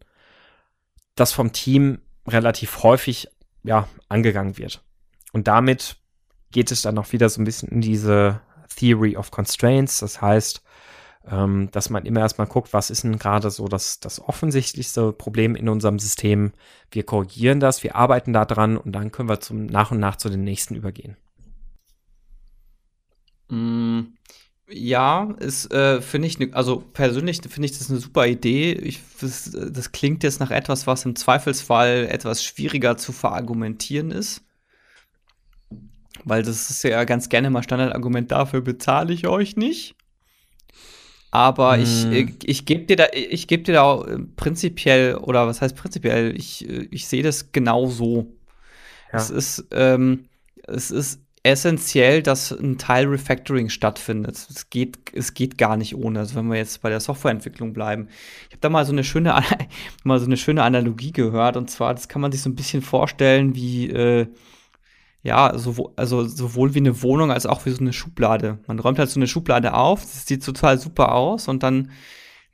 das vom Team relativ häufig ja, angegangen wird. Und damit geht es dann auch wieder so ein bisschen in diese Theory of Constraints. Das heißt, ähm, dass man immer erstmal guckt, was ist denn gerade so das, das offensichtlichste Problem in unserem System. Wir korrigieren das, wir arbeiten da dran und dann können wir zum, nach und nach zu den nächsten übergehen. Mm, ja, ist, äh, finde ich, ne, also persönlich finde ich das eine super Idee. Ich, das, das klingt jetzt nach etwas, was im Zweifelsfall etwas schwieriger zu verargumentieren ist. Weil das ist ja ganz gerne mal Standardargument, dafür bezahle ich euch nicht. Aber hm. ich, ich, ich gebe dir da, ich gebe dir da prinzipiell, oder was heißt prinzipiell, ich, ich sehe das genau so. Ja. Es ist, ähm, es ist essentiell, dass ein Teil Refactoring stattfindet. Es geht, es geht gar nicht ohne. Also wenn wir jetzt bei der Softwareentwicklung bleiben. Ich habe da mal so eine schöne, mal so eine schöne Analogie gehört. Und zwar, das kann man sich so ein bisschen vorstellen wie, äh, ja, sowohl, also sowohl wie eine Wohnung als auch wie so eine Schublade. Man räumt halt so eine Schublade auf, das sieht total super aus und dann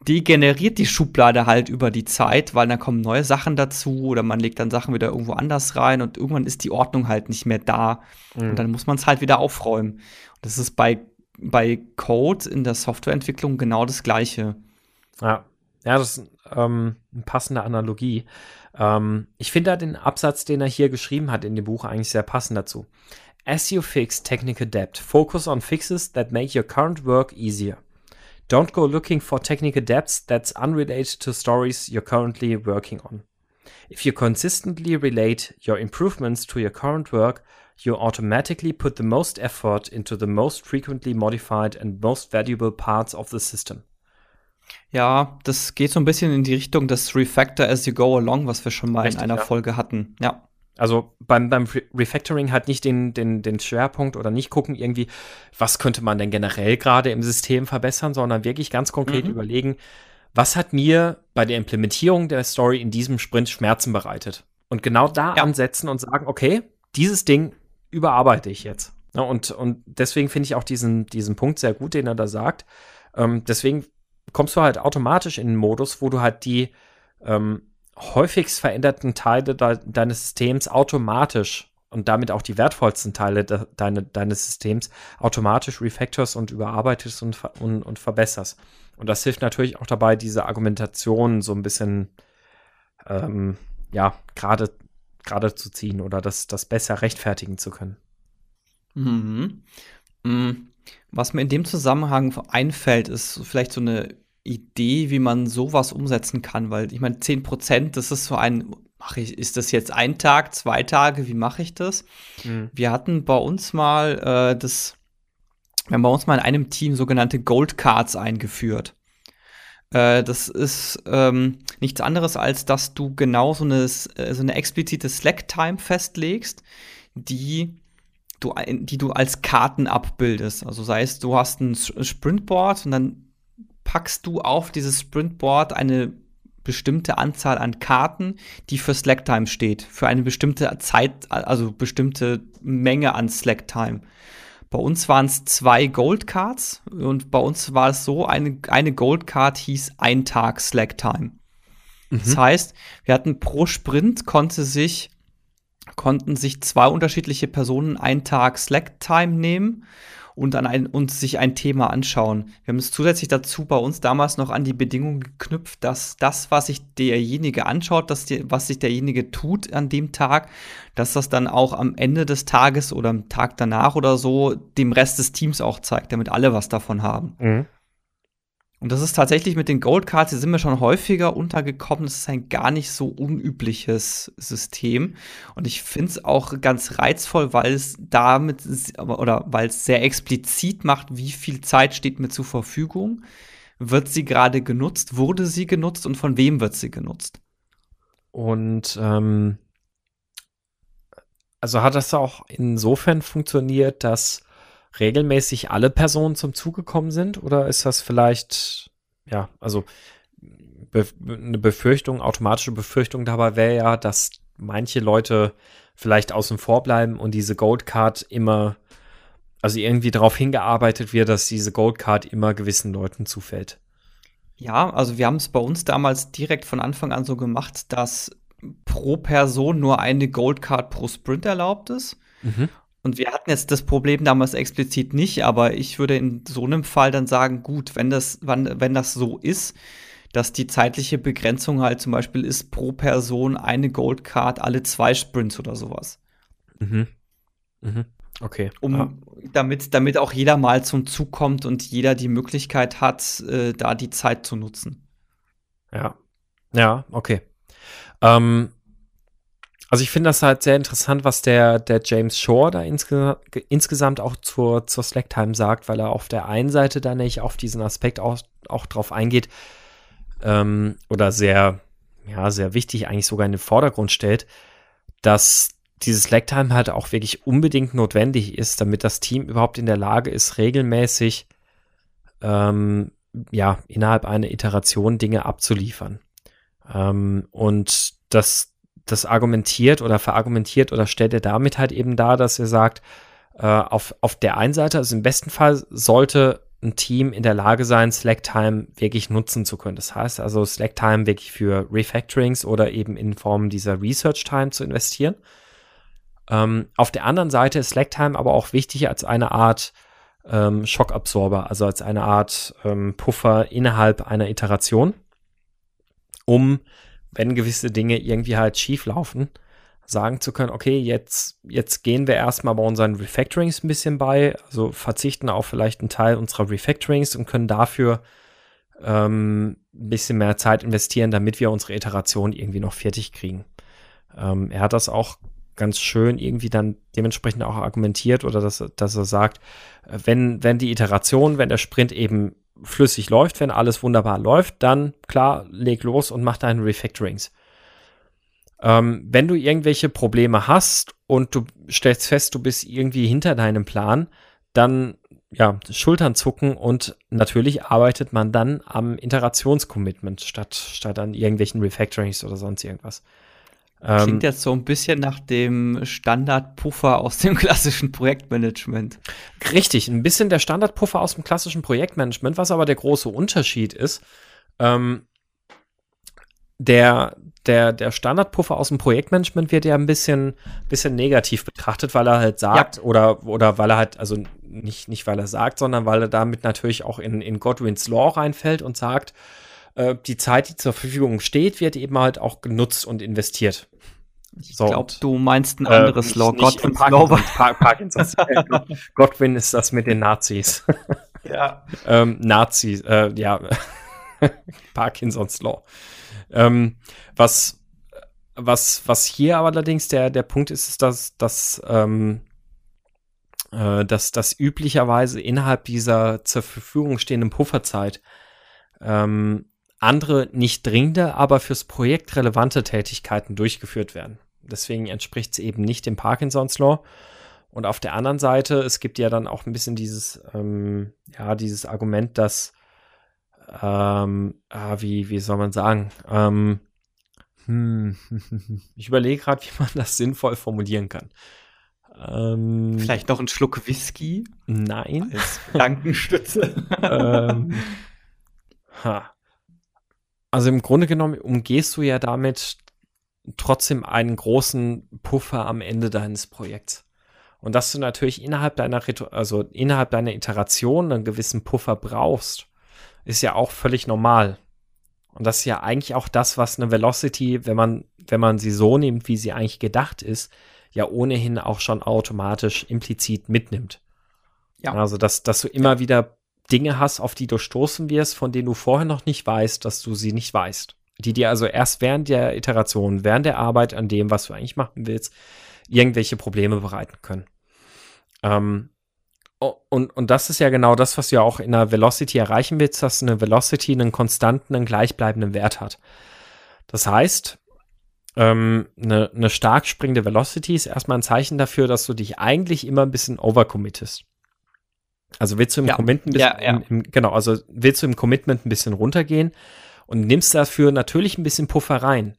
degeneriert die Schublade halt über die Zeit, weil dann kommen neue Sachen dazu oder man legt dann Sachen wieder irgendwo anders rein und irgendwann ist die Ordnung halt nicht mehr da. Mhm. Und dann muss man es halt wieder aufräumen. Und das ist bei, bei Code in der Softwareentwicklung genau das Gleiche. Ja, ja das ist ähm, eine passende Analogie. Ähm, ich finde da den Absatz, den er hier geschrieben hat in dem Buch, eigentlich sehr passend dazu. As you fix technical debt, focus on fixes that make your current work easier. Don't go looking for technical depths that's unrelated to stories you're currently working on. If you consistently relate your improvements to your current work, you automatically put the most effort into the most frequently modified and most valuable parts of the system. Ja, das geht so ein bisschen in die Richtung des Refactor as you go along, was wir schon mal Richtig, in einer ja. Folge hatten. Ja. Also beim, beim Refactoring halt nicht den, den, den Schwerpunkt oder nicht gucken irgendwie, was könnte man denn generell gerade im System verbessern, sondern wirklich ganz konkret mhm. überlegen, was hat mir bei der Implementierung der Story in diesem Sprint Schmerzen bereitet? Und genau da ja. ansetzen und sagen, okay, dieses Ding überarbeite ich jetzt. Ja, und, und deswegen finde ich auch diesen, diesen Punkt sehr gut, den er da sagt. Ähm, deswegen kommst du halt automatisch in einen Modus, wo du halt die ähm, häufigst veränderten Teile de deines Systems automatisch und damit auch die wertvollsten Teile de deine, deines Systems automatisch refactors und überarbeitest und, und, und verbesserst. Und das hilft natürlich auch dabei, diese Argumentation so ein bisschen ähm, ja, gerade gerade zu ziehen oder das, das besser rechtfertigen zu können. Mhm. Mhm. Was mir in dem Zusammenhang einfällt, ist vielleicht so eine Idee, wie man sowas umsetzen kann, weil ich meine, 10 Prozent, das ist so ein, mache ich, ist das jetzt ein Tag, zwei Tage, wie mache ich das? Mhm. Wir hatten bei uns mal äh, das, wir haben bei uns mal in einem Team sogenannte Gold Cards eingeführt. Äh, das ist ähm, nichts anderes, als dass du genau so eine, äh, so eine explizite Slack-Time festlegst, die du, die du als Karten abbildest. Also sei es, du hast ein Sprintboard und dann packst du auf dieses Sprintboard eine bestimmte Anzahl an Karten, die für Slacktime steht, für eine bestimmte Zeit, also bestimmte Menge an Slacktime. Bei uns waren es zwei Goldcards und bei uns war es so, eine, eine Goldcard hieß ein Tag Slacktime. Mhm. Das heißt, wir hatten pro Sprint konnte sich, konnten sich zwei unterschiedliche Personen einen Tag Slacktime nehmen und, an ein, und sich ein Thema anschauen. Wir haben es zusätzlich dazu bei uns damals noch an die Bedingung geknüpft, dass das, was sich derjenige anschaut, dass die, was sich derjenige tut an dem Tag, dass das dann auch am Ende des Tages oder am Tag danach oder so dem Rest des Teams auch zeigt, damit alle was davon haben. Mhm. Und das ist tatsächlich mit den Gold Cards, die sind wir schon häufiger untergekommen. Das ist ein gar nicht so unübliches System. Und ich finde es auch ganz reizvoll, weil es damit oder weil es sehr explizit macht, wie viel Zeit steht mir zur Verfügung. Wird sie gerade genutzt? Wurde sie genutzt und von wem wird sie genutzt? Und ähm, also hat das auch insofern funktioniert, dass regelmäßig alle Personen zum Zug gekommen sind? Oder ist das vielleicht, ja, also be eine Befürchtung, automatische Befürchtung dabei wäre ja, dass manche Leute vielleicht außen vor bleiben und diese Gold Card immer, also irgendwie darauf hingearbeitet wird, dass diese Gold Card immer gewissen Leuten zufällt. Ja, also wir haben es bei uns damals direkt von Anfang an so gemacht, dass pro Person nur eine Gold Card pro Sprint erlaubt ist. Mhm. Und wir hatten jetzt das Problem damals explizit nicht, aber ich würde in so einem Fall dann sagen, gut, wenn das, wenn, wenn das so ist, dass die zeitliche Begrenzung halt zum Beispiel ist pro Person eine Goldcard alle zwei Sprints oder sowas. Mhm. Mhm. Okay. Um, ah. damit, damit auch jeder mal zum Zug kommt und jeder die Möglichkeit hat, äh, da die Zeit zu nutzen. Ja. Ja, okay. Ähm, also ich finde das halt sehr interessant, was der, der James Shore da insge insgesamt auch zur, zur Slacktime sagt, weil er auf der einen Seite dann nicht auf diesen Aspekt auch, auch drauf eingeht ähm, oder sehr, ja, sehr wichtig eigentlich sogar in den Vordergrund stellt, dass dieses Slacktime halt auch wirklich unbedingt notwendig ist, damit das Team überhaupt in der Lage ist, regelmäßig ähm, ja, innerhalb einer Iteration Dinge abzuliefern. Ähm, und das das argumentiert oder verargumentiert oder stellt er damit halt eben dar, dass er sagt, äh, auf, auf der einen Seite, also im besten Fall sollte ein Team in der Lage sein, Slacktime wirklich nutzen zu können. Das heißt also Slacktime wirklich für Refactorings oder eben in Form dieser Research Time zu investieren. Ähm, auf der anderen Seite ist Slacktime aber auch wichtig als eine Art ähm, Schockabsorber, also als eine Art ähm, Puffer innerhalb einer Iteration, um wenn gewisse Dinge irgendwie halt schief laufen, sagen zu können, okay, jetzt, jetzt gehen wir erstmal bei unseren Refactorings ein bisschen bei, also verzichten auf vielleicht einen Teil unserer Refactorings und können dafür ähm, ein bisschen mehr Zeit investieren, damit wir unsere Iteration irgendwie noch fertig kriegen. Ähm, er hat das auch ganz schön irgendwie dann dementsprechend auch argumentiert oder dass, dass er sagt, wenn, wenn die Iteration, wenn der Sprint eben flüssig läuft, wenn alles wunderbar läuft, dann klar, leg los und mach deine Refactorings. Ähm, wenn du irgendwelche Probleme hast und du stellst fest, du bist irgendwie hinter deinem Plan, dann ja, Schultern zucken und natürlich arbeitet man dann am Iterationscommitment statt, statt an irgendwelchen Refactorings oder sonst irgendwas. Klingt ähm, jetzt so ein bisschen nach dem Standardpuffer aus dem klassischen Projektmanagement. Richtig, ein bisschen der Standardpuffer aus dem klassischen Projektmanagement, was aber der große Unterschied ist. Ähm, der, der, der Standardpuffer aus dem Projektmanagement wird ja ein bisschen, bisschen negativ betrachtet, weil er halt sagt, ja. oder, oder weil er halt, also nicht, nicht weil er sagt, sondern weil er damit natürlich auch in, in Godwins Law reinfällt und sagt, äh, die Zeit, die zur Verfügung steht, wird eben halt auch genutzt und investiert. Ich so, glaube, du meinst ein anderes äh, Law. Godwin Parkinson, Parkinsons. Godwin ist das mit den Nazis. ja. ähm, Nazis, äh, ja. Parkinsons Law. Ähm, was, was, was hier aber allerdings der, der Punkt ist, ist, dass, dass, ähm, äh, dass, dass üblicherweise innerhalb dieser zur Verfügung stehenden Pufferzeit ähm, andere nicht dringende, aber fürs Projekt relevante Tätigkeiten durchgeführt werden. Deswegen entspricht es eben nicht dem Parkinson's Law. Und auf der anderen Seite, es gibt ja dann auch ein bisschen dieses, ähm, ja, dieses Argument, dass, ähm, ah, wie, wie soll man sagen, ähm, hm, ich überlege gerade, wie man das sinnvoll formulieren kann. Ähm, Vielleicht noch ein Schluck Whisky? Nein. Als Gedankenstütze. ähm, ha. Also im Grunde genommen umgehst du ja damit trotzdem einen großen Puffer am Ende deines Projekts. Und dass du natürlich innerhalb deiner, also innerhalb deiner Iteration einen gewissen Puffer brauchst, ist ja auch völlig normal. Und das ist ja eigentlich auch das, was eine Velocity, wenn man, wenn man sie so nimmt, wie sie eigentlich gedacht ist, ja ohnehin auch schon automatisch implizit mitnimmt. Ja. Also, dass, dass du immer wieder Dinge hast, auf die du stoßen wirst, von denen du vorher noch nicht weißt, dass du sie nicht weißt. Die dir also erst während der Iteration, während der Arbeit an dem, was du eigentlich machen willst, irgendwelche Probleme bereiten können. Ähm, und, und das ist ja genau das, was du ja auch in einer Velocity erreichen willst, dass eine Velocity einen konstanten, einen gleichbleibenden Wert hat. Das heißt, ähm, eine, eine stark springende Velocity ist erstmal ein Zeichen dafür, dass du dich eigentlich immer ein bisschen overcommittest. Also willst du im ja. Commitment bisschen, ja, ja. Im, im, genau, also willst du im Commitment ein bisschen runtergehen und nimmst dafür natürlich ein bisschen Puffer rein.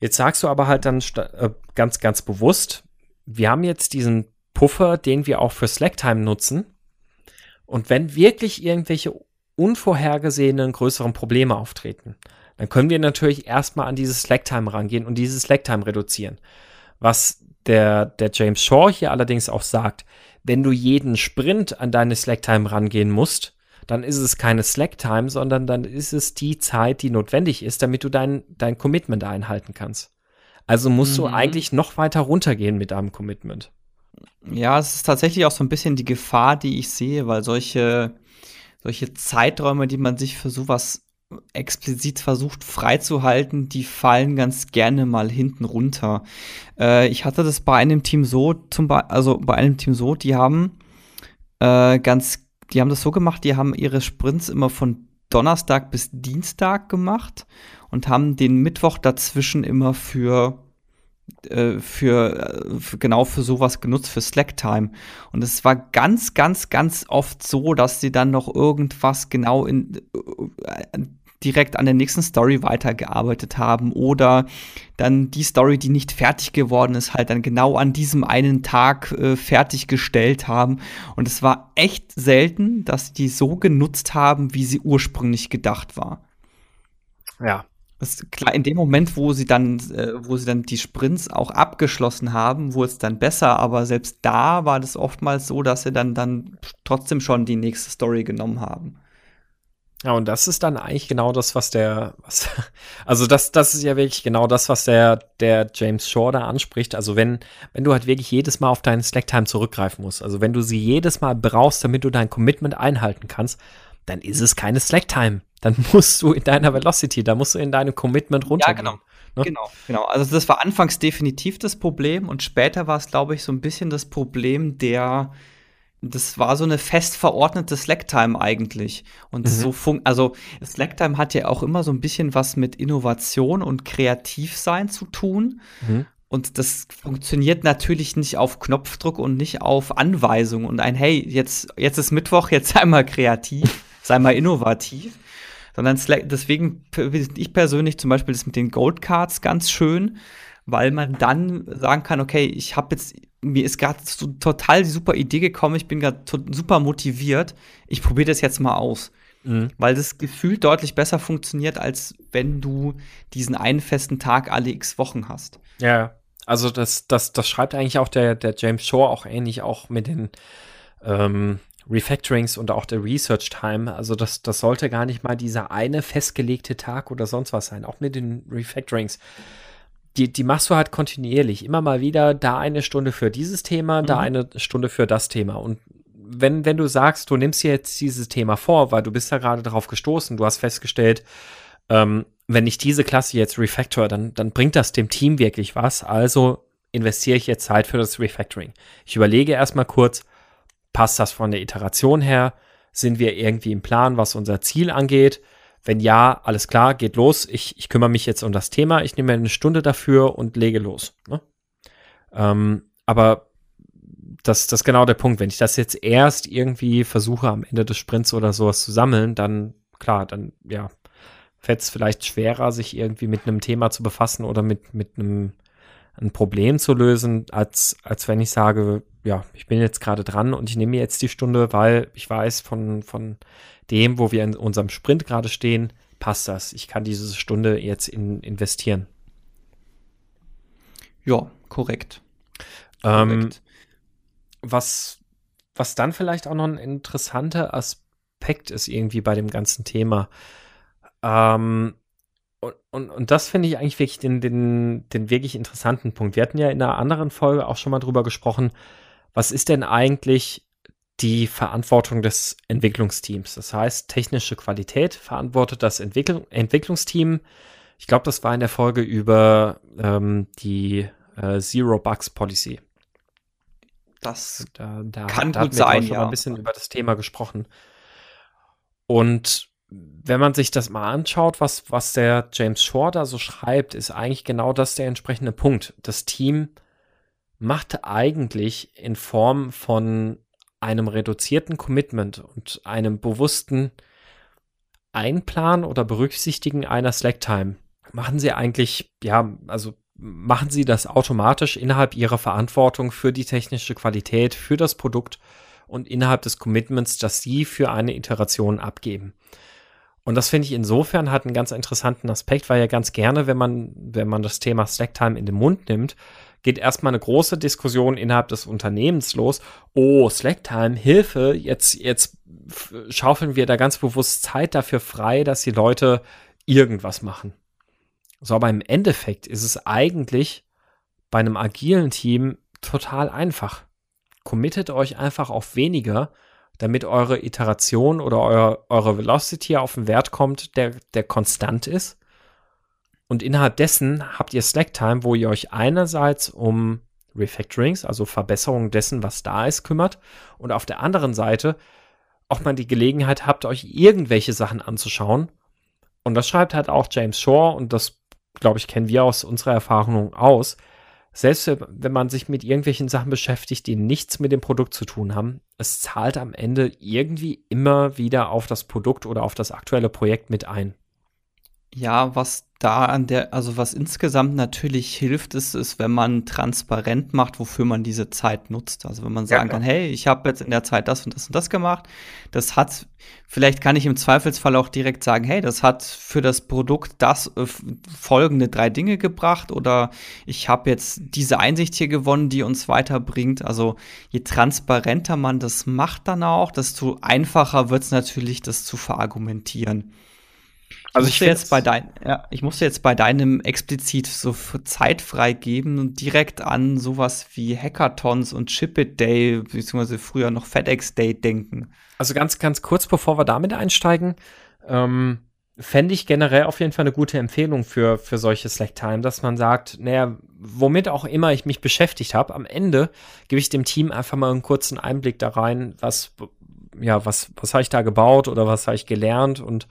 Jetzt sagst du aber halt dann äh, ganz, ganz bewusst, wir haben jetzt diesen Puffer, den wir auch für Slacktime nutzen. Und wenn wirklich irgendwelche unvorhergesehenen größeren Probleme auftreten, dann können wir natürlich erstmal an dieses Slacktime rangehen und dieses Slacktime reduzieren. Was der, der James Shaw hier allerdings auch sagt, wenn du jeden Sprint an deine Slacktime rangehen musst, dann ist es keine Slacktime, sondern dann ist es die Zeit, die notwendig ist, damit du dein, dein Commitment einhalten kannst. Also musst mhm. du eigentlich noch weiter runtergehen mit deinem Commitment. Ja, es ist tatsächlich auch so ein bisschen die Gefahr, die ich sehe, weil solche, solche Zeiträume, die man sich für sowas explizit versucht freizuhalten, die fallen ganz gerne mal hinten runter. Äh, ich hatte das bei einem Team so, zum Be also bei einem Team so, die haben äh, ganz, die haben das so gemacht, die haben ihre Sprints immer von Donnerstag bis Dienstag gemacht und haben den Mittwoch dazwischen immer für äh, für, äh, für, genau für sowas genutzt, für Slack-Time. Und es war ganz, ganz, ganz oft so, dass sie dann noch irgendwas genau in, äh, direkt an der nächsten Story weitergearbeitet haben oder dann die Story, die nicht fertig geworden ist, halt dann genau an diesem einen Tag äh, fertiggestellt haben. Und es war echt selten, dass die so genutzt haben, wie sie ursprünglich gedacht war. Ja. Klar, in dem Moment, wo sie dann, äh, wo sie dann die Sprints auch abgeschlossen haben, wurde es dann besser, aber selbst da war das oftmals so, dass sie dann, dann trotzdem schon die nächste Story genommen haben. Ja, und das ist dann eigentlich genau das, was der, was, also das, das ist ja wirklich genau das, was der, der James Shaw da anspricht. Also wenn, wenn du halt wirklich jedes Mal auf deinen Slacktime zurückgreifen musst, also wenn du sie jedes Mal brauchst, damit du dein Commitment einhalten kannst, dann ist es keine Slacktime. Dann musst du in deiner Velocity, da musst du in deinem Commitment runtergehen. Ja, genau. Ne? Genau, genau. Also das war anfangs definitiv das Problem und später war es, glaube ich, so ein bisschen das Problem der, das war so eine fest verordnete Slacktime eigentlich. Und mhm. so fun also Slacktime hat ja auch immer so ein bisschen was mit Innovation und Kreativsein zu tun. Mhm. Und das funktioniert natürlich nicht auf Knopfdruck und nicht auf Anweisung und ein Hey, jetzt, jetzt ist Mittwoch, jetzt sei mal kreativ, sei mal innovativ. Sondern Slack, deswegen ich persönlich zum Beispiel das mit den Gold Cards ganz schön, weil man dann sagen kann, okay, ich habe jetzt mir ist gerade so total die super Idee gekommen, ich bin gerade super motiviert, ich probiere das jetzt mal aus. Mhm. Weil das Gefühl deutlich besser funktioniert, als wenn du diesen einen festen Tag alle x Wochen hast. Ja, also das, das, das schreibt eigentlich auch der, der James Shore auch ähnlich, auch mit den ähm, Refactorings und auch der Research Time. Also das, das sollte gar nicht mal dieser eine festgelegte Tag oder sonst was sein, auch mit den Refactorings die, die machst du halt kontinuierlich. Immer mal wieder da eine Stunde für dieses Thema, mhm. da eine Stunde für das Thema. Und wenn, wenn du sagst, du nimmst dir jetzt dieses Thema vor, weil du bist da gerade drauf gestoßen, du hast festgestellt, ähm, wenn ich diese Klasse jetzt refactor, dann, dann bringt das dem Team wirklich was. Also investiere ich jetzt Zeit für das Refactoring. Ich überlege erstmal kurz, passt das von der Iteration her? Sind wir irgendwie im Plan, was unser Ziel angeht? Wenn ja, alles klar, geht los. Ich, ich kümmere mich jetzt um das Thema. Ich nehme eine Stunde dafür und lege los. Ne? Ähm, aber das, das ist genau der Punkt. Wenn ich das jetzt erst irgendwie versuche, am Ende des Sprints oder sowas zu sammeln, dann, klar, dann, ja, fällt es vielleicht schwerer, sich irgendwie mit einem Thema zu befassen oder mit, mit einem ein Problem zu lösen, als, als wenn ich sage, ja, ich bin jetzt gerade dran und ich nehme mir jetzt die Stunde, weil ich weiß von, von dem, wo wir in unserem Sprint gerade stehen, passt das. Ich kann diese Stunde jetzt in, investieren. Ja, korrekt. Ähm, korrekt. was, was dann vielleicht auch noch ein interessanter Aspekt ist irgendwie bei dem ganzen Thema. Ähm, und, und, und das finde ich eigentlich wirklich den, den, den wirklich interessanten Punkt. Wir hatten ja in einer anderen Folge auch schon mal drüber gesprochen, was ist denn eigentlich die Verantwortung des Entwicklungsteams? Das heißt, technische Qualität verantwortet das Entwicklung, Entwicklungsteam. Ich glaube, das war in der Folge über ähm, die äh, Zero Bugs Policy. Das da, da kann da gut sein, schon ja. mal ein bisschen über das Thema gesprochen. Und wenn man sich das mal anschaut, was, was der James Shore da so schreibt, ist eigentlich genau das der entsprechende Punkt. Das Team macht eigentlich in Form von einem reduzierten Commitment und einem bewussten Einplan oder Berücksichtigen einer Slacktime, machen sie eigentlich, ja, also machen sie das automatisch innerhalb ihrer Verantwortung für die technische Qualität, für das Produkt und innerhalb des Commitments, das sie für eine Iteration abgeben. Und das finde ich insofern hat einen ganz interessanten Aspekt, weil ja ganz gerne, wenn man, wenn man das Thema Slacktime in den Mund nimmt, geht erstmal eine große Diskussion innerhalb des Unternehmens los. Oh, Slacktime, Hilfe, jetzt, jetzt schaufeln wir da ganz bewusst Zeit dafür frei, dass die Leute irgendwas machen. So, aber im Endeffekt ist es eigentlich bei einem agilen Team total einfach. Committet euch einfach auf weniger damit eure Iteration oder euer, eure Velocity auf einen Wert kommt, der, der konstant ist. Und innerhalb dessen habt ihr Slacktime, wo ihr euch einerseits um Refactorings, also Verbesserung dessen, was da ist, kümmert. Und auf der anderen Seite auch mal die Gelegenheit habt, euch irgendwelche Sachen anzuschauen. Und das schreibt halt auch James Shore und das, glaube ich, kennen wir aus unserer Erfahrung aus selbst wenn man sich mit irgendwelchen Sachen beschäftigt, die nichts mit dem Produkt zu tun haben, es zahlt am Ende irgendwie immer wieder auf das Produkt oder auf das aktuelle Projekt mit ein. Ja, was da an der, also was insgesamt natürlich hilft, ist, ist, wenn man transparent macht, wofür man diese Zeit nutzt. Also wenn man sagen ja, kann, hey, ich habe jetzt in der Zeit das und das und das gemacht. Das hat, vielleicht kann ich im Zweifelsfall auch direkt sagen, hey, das hat für das Produkt das äh, folgende drei Dinge gebracht oder ich habe jetzt diese Einsicht hier gewonnen, die uns weiterbringt. Also je transparenter man das macht dann auch, desto einfacher wird es natürlich, das zu verargumentieren. Also ich, jetzt bei dein, ja, ich musste jetzt bei deinem explizit so Zeit freigeben und direkt an sowas wie Hackathons und Chip It Day, beziehungsweise früher noch FedEx Day denken. Also ganz, ganz kurz, bevor wir damit einsteigen, ähm, fände ich generell auf jeden Fall eine gute Empfehlung für, für solche Slacktime, dass man sagt, naja, womit auch immer ich mich beschäftigt habe, am Ende gebe ich dem Team einfach mal einen kurzen Einblick da rein, was, ja, was, was habe ich da gebaut oder was habe ich gelernt und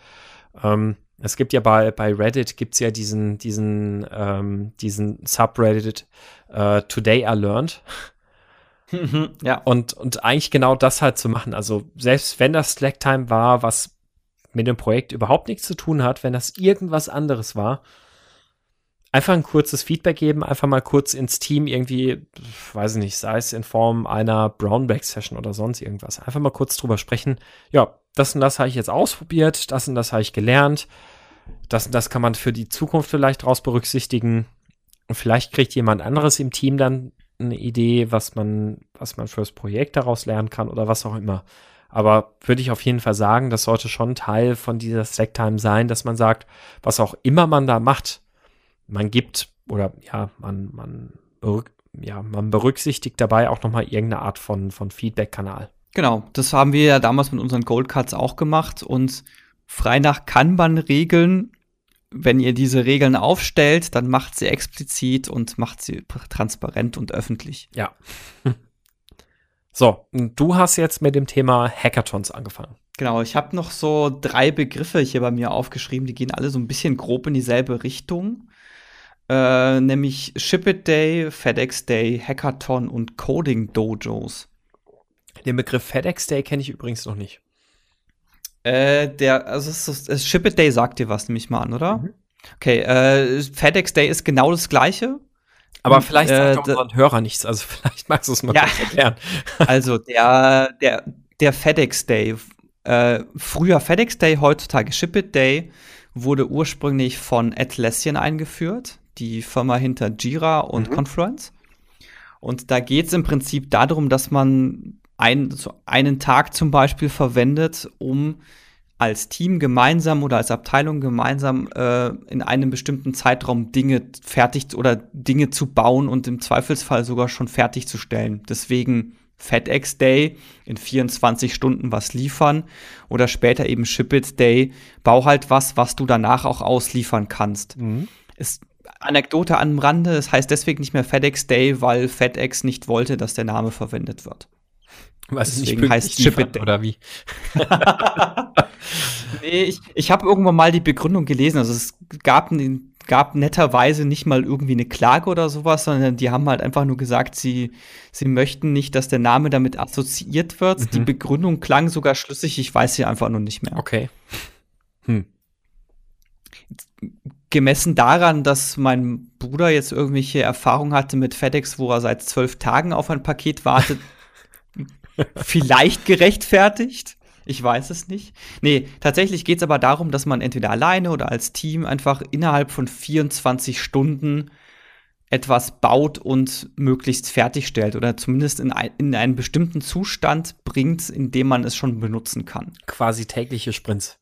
ähm, es gibt ja bei, bei Reddit gibt's ja diesen, diesen, ähm, diesen Subreddit äh, Today I Learned. ja. Und, und eigentlich genau das halt zu machen. Also selbst wenn das Slacktime war, was mit dem Projekt überhaupt nichts zu tun hat, wenn das irgendwas anderes war, einfach ein kurzes Feedback geben, einfach mal kurz ins Team irgendwie, weiß ich nicht, sei es in Form einer Brownback-Session oder sonst irgendwas. Einfach mal kurz drüber sprechen. Ja, das und das habe ich jetzt ausprobiert, das und das habe ich gelernt, das und das kann man für die Zukunft vielleicht raus berücksichtigen. Und vielleicht kriegt jemand anderes im Team dann eine Idee, was man, was man fürs Projekt daraus lernen kann oder was auch immer. Aber würde ich auf jeden Fall sagen, das sollte schon Teil von dieser Slacktime sein, dass man sagt, was auch immer man da macht, man gibt oder ja, man, man, ja, man berücksichtigt dabei auch nochmal irgendeine Art von, von Feedback-Kanal. Genau, das haben wir ja damals mit unseren Gold auch gemacht und frei nach Kanban-Regeln, wenn ihr diese Regeln aufstellt, dann macht sie explizit und macht sie transparent und öffentlich. Ja. So, du hast jetzt mit dem Thema Hackathons angefangen. Genau, ich habe noch so drei Begriffe hier bei mir aufgeschrieben, die gehen alle so ein bisschen grob in dieselbe Richtung. Äh, nämlich Ship It Day, FedEx Day, Hackathon und Coding Dojos. Den Begriff FedEx Day kenne ich übrigens noch nicht. Äh, der, also es ist, es Ship It Day sagt dir was, nehme ich mal an, oder? Mhm. Okay, äh, FedEx Day ist genau das gleiche. Aber Und, vielleicht sagt äh, unseren Hörer nichts, also vielleicht magst du es mal ja, kurz erklären. Also der, der, der FedEx Day, äh, früher FedEx Day, heutzutage Ship It Day, wurde ursprünglich von Atlassian eingeführt, die Firma hinter Jira und mhm. Confluence. Und da geht es im Prinzip darum, dass man ein, so einen Tag zum Beispiel verwendet, um als Team gemeinsam oder als Abteilung gemeinsam äh, in einem bestimmten Zeitraum Dinge fertig oder Dinge zu bauen und im Zweifelsfall sogar schon fertigzustellen. Deswegen FedEx Day in 24 Stunden was liefern oder später eben Ship It Day, bau halt was, was du danach auch ausliefern kannst. Mhm. Ist Anekdote am Rande, es heißt deswegen nicht mehr FedEx Day, weil FedEx nicht wollte, dass der Name verwendet wird. Was Deswegen nicht heißt Ship It oder wie? nee, ich, ich habe irgendwann mal die Begründung gelesen. Also es gab, gab netterweise nicht mal irgendwie eine Klage oder sowas, sondern die haben halt einfach nur gesagt, sie, sie möchten nicht, dass der Name damit assoziiert wird. Mhm. Die Begründung klang sogar schlüssig, ich weiß sie einfach nur nicht mehr. Okay. Hm. Gemessen daran, dass mein Bruder jetzt irgendwelche Erfahrungen hatte mit FedEx, wo er seit zwölf Tagen auf ein Paket wartet, vielleicht gerechtfertigt. Ich weiß es nicht. Nee, tatsächlich geht es aber darum, dass man entweder alleine oder als Team einfach innerhalb von 24 Stunden etwas baut und möglichst fertigstellt oder zumindest in, ein, in einen bestimmten Zustand bringt, in dem man es schon benutzen kann. Quasi tägliche Sprints.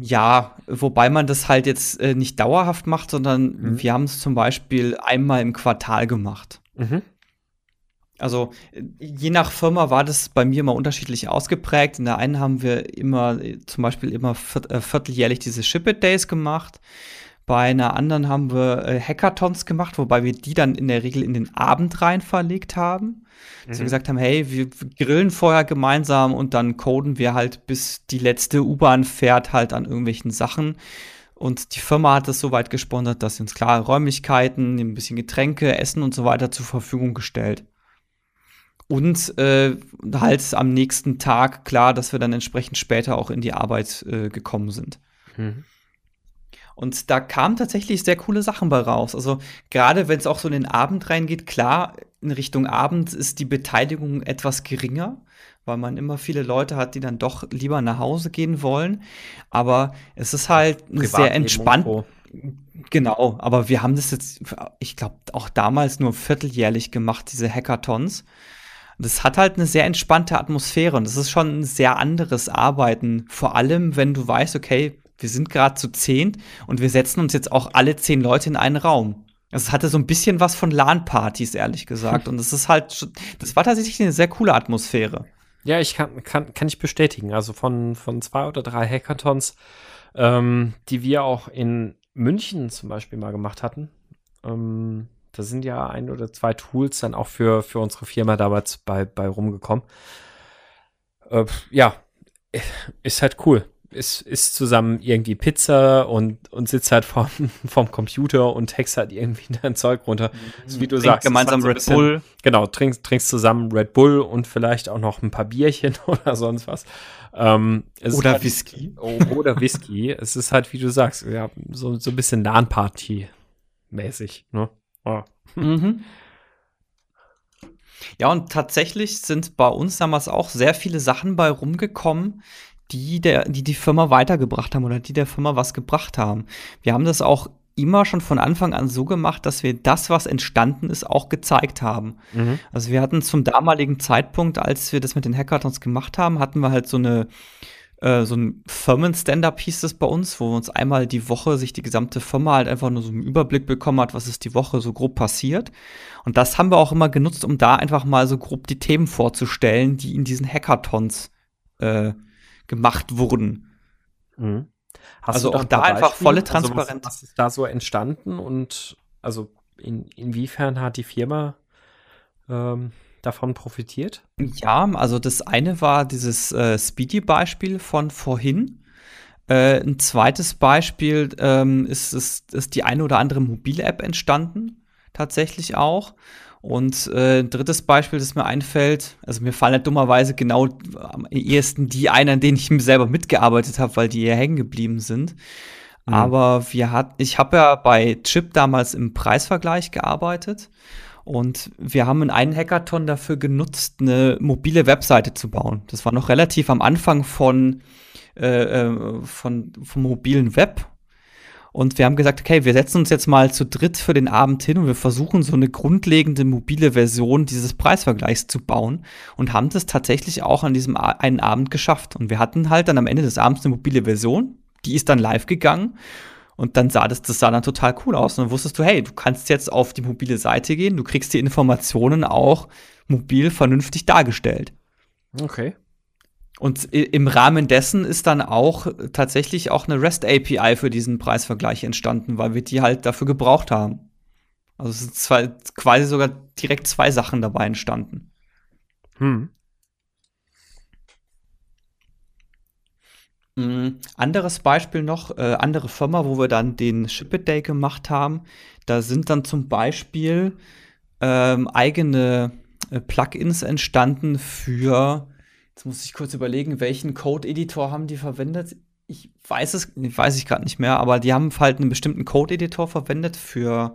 Ja, wobei man das halt jetzt äh, nicht dauerhaft macht, sondern mhm. wir haben es zum Beispiel einmal im Quartal gemacht. Mhm. Also je nach Firma war das bei mir immer unterschiedlich ausgeprägt. In der einen haben wir immer zum Beispiel immer äh, vierteljährlich diese Ship It Days gemacht. Bei einer anderen haben wir äh, Hackathons gemacht, wobei wir die dann in der Regel in den Abend rein verlegt haben. Mhm. Dass wir gesagt haben, hey, wir grillen vorher gemeinsam und dann coden wir halt, bis die letzte U-Bahn fährt, halt an irgendwelchen Sachen. Und die Firma hat es so weit gesponsert, dass sie uns klare Räumlichkeiten, ein bisschen Getränke, Essen und so weiter zur Verfügung gestellt. Und äh, halt am nächsten Tag klar, dass wir dann entsprechend später auch in die Arbeit äh, gekommen sind. Mhm. Und da kamen tatsächlich sehr coole Sachen bei raus. Also gerade wenn es auch so in den Abend reingeht, klar, in Richtung Abend ist die Beteiligung etwas geringer, weil man immer viele Leute hat, die dann doch lieber nach Hause gehen wollen. Aber es ist halt sehr entspannt. Genau, aber wir haben das jetzt, ich glaube, auch damals nur vierteljährlich gemacht, diese Hackathons. Das hat halt eine sehr entspannte Atmosphäre und das ist schon ein sehr anderes Arbeiten. Vor allem, wenn du weißt, okay, wir sind gerade zu zehn und wir setzen uns jetzt auch alle zehn Leute in einen Raum. Also es hatte so ein bisschen was von LAN-Partys, ehrlich gesagt. Und das ist halt, das war tatsächlich eine sehr coole Atmosphäre. Ja, ich kann, kann, kann ich bestätigen. Also von, von zwei oder drei Hackathons, ähm, die wir auch in München zum Beispiel mal gemacht hatten, ähm, da sind ja ein oder zwei Tools dann auch für, für unsere Firma damals bei, bei rumgekommen. Äh, ja, ist halt cool. Ist, ist zusammen irgendwie Pizza und, und sitzt halt vorm, vorm Computer und text halt irgendwie dein Zeug runter. Mhm. wie du Trink sagst. Gemeinsam so Red bisschen, Bull. Genau, trinkst, trinkst zusammen Red Bull und vielleicht auch noch ein paar Bierchen oder sonst was. Ähm, oder halt, Whisky. Oh, oder Whisky. es ist halt, wie du sagst, ja, so, so ein bisschen LAN-Party-mäßig, ne? Oh. Mhm. Ja, und tatsächlich sind bei uns damals auch sehr viele Sachen bei rumgekommen, die der, die, die Firma weitergebracht haben oder die der Firma was gebracht haben. Wir haben das auch immer schon von Anfang an so gemacht, dass wir das, was entstanden ist, auch gezeigt haben. Mhm. Also wir hatten zum damaligen Zeitpunkt, als wir das mit den Hackathons gemacht haben, hatten wir halt so eine äh, so ein Firmen-Stand-Up hieß es bei uns, wo uns einmal die Woche sich die gesamte Firma halt einfach nur so einen Überblick bekommen hat, was ist die Woche so grob passiert. Und das haben wir auch immer genutzt, um da einfach mal so grob die Themen vorzustellen, die in diesen Hackathons äh, gemacht wurden. Mhm. also auch da einfach volle Transparenz. Also was, was, ist da so entstanden und also in, inwiefern hat die Firma ähm, davon profitiert? Ja, also das eine war dieses äh, Speedy-Beispiel von vorhin. Äh, ein zweites Beispiel ähm, ist, ist, ist die eine oder andere Mobile-App entstanden, tatsächlich auch. Und äh, ein drittes Beispiel, das mir einfällt, also mir fallen halt dummerweise genau am ehesten die ein, an denen ich selber mitgearbeitet habe, weil die hier hängen geblieben sind. Mhm. Aber wir hat, ich habe ja bei Chip damals im Preisvergleich gearbeitet und wir haben in einen Hackathon dafür genutzt, eine mobile Webseite zu bauen. Das war noch relativ am Anfang von, äh, äh, von vom mobilen Web. Und wir haben gesagt, okay, wir setzen uns jetzt mal zu dritt für den Abend hin und wir versuchen so eine grundlegende mobile Version dieses Preisvergleichs zu bauen und haben das tatsächlich auch an diesem einen Abend geschafft. Und wir hatten halt dann am Ende des Abends eine mobile Version, die ist dann live gegangen und dann sah das, das sah dann total cool aus. Und dann wusstest du, hey, du kannst jetzt auf die mobile Seite gehen, du kriegst die Informationen auch mobil vernünftig dargestellt. Okay. Und im Rahmen dessen ist dann auch tatsächlich auch eine REST API für diesen Preisvergleich entstanden, weil wir die halt dafür gebraucht haben. Also es sind zwei, quasi sogar direkt zwei Sachen dabei entstanden. Hm. Mhm. Anderes Beispiel noch, äh, andere Firma, wo wir dann den Ship It Day gemacht haben. Da sind dann zum Beispiel ähm, eigene äh, Plugins entstanden für Jetzt muss ich kurz überlegen, welchen Code-Editor haben die verwendet? Ich weiß es, weiß ich gerade nicht mehr, aber die haben halt einen bestimmten Code-Editor verwendet für,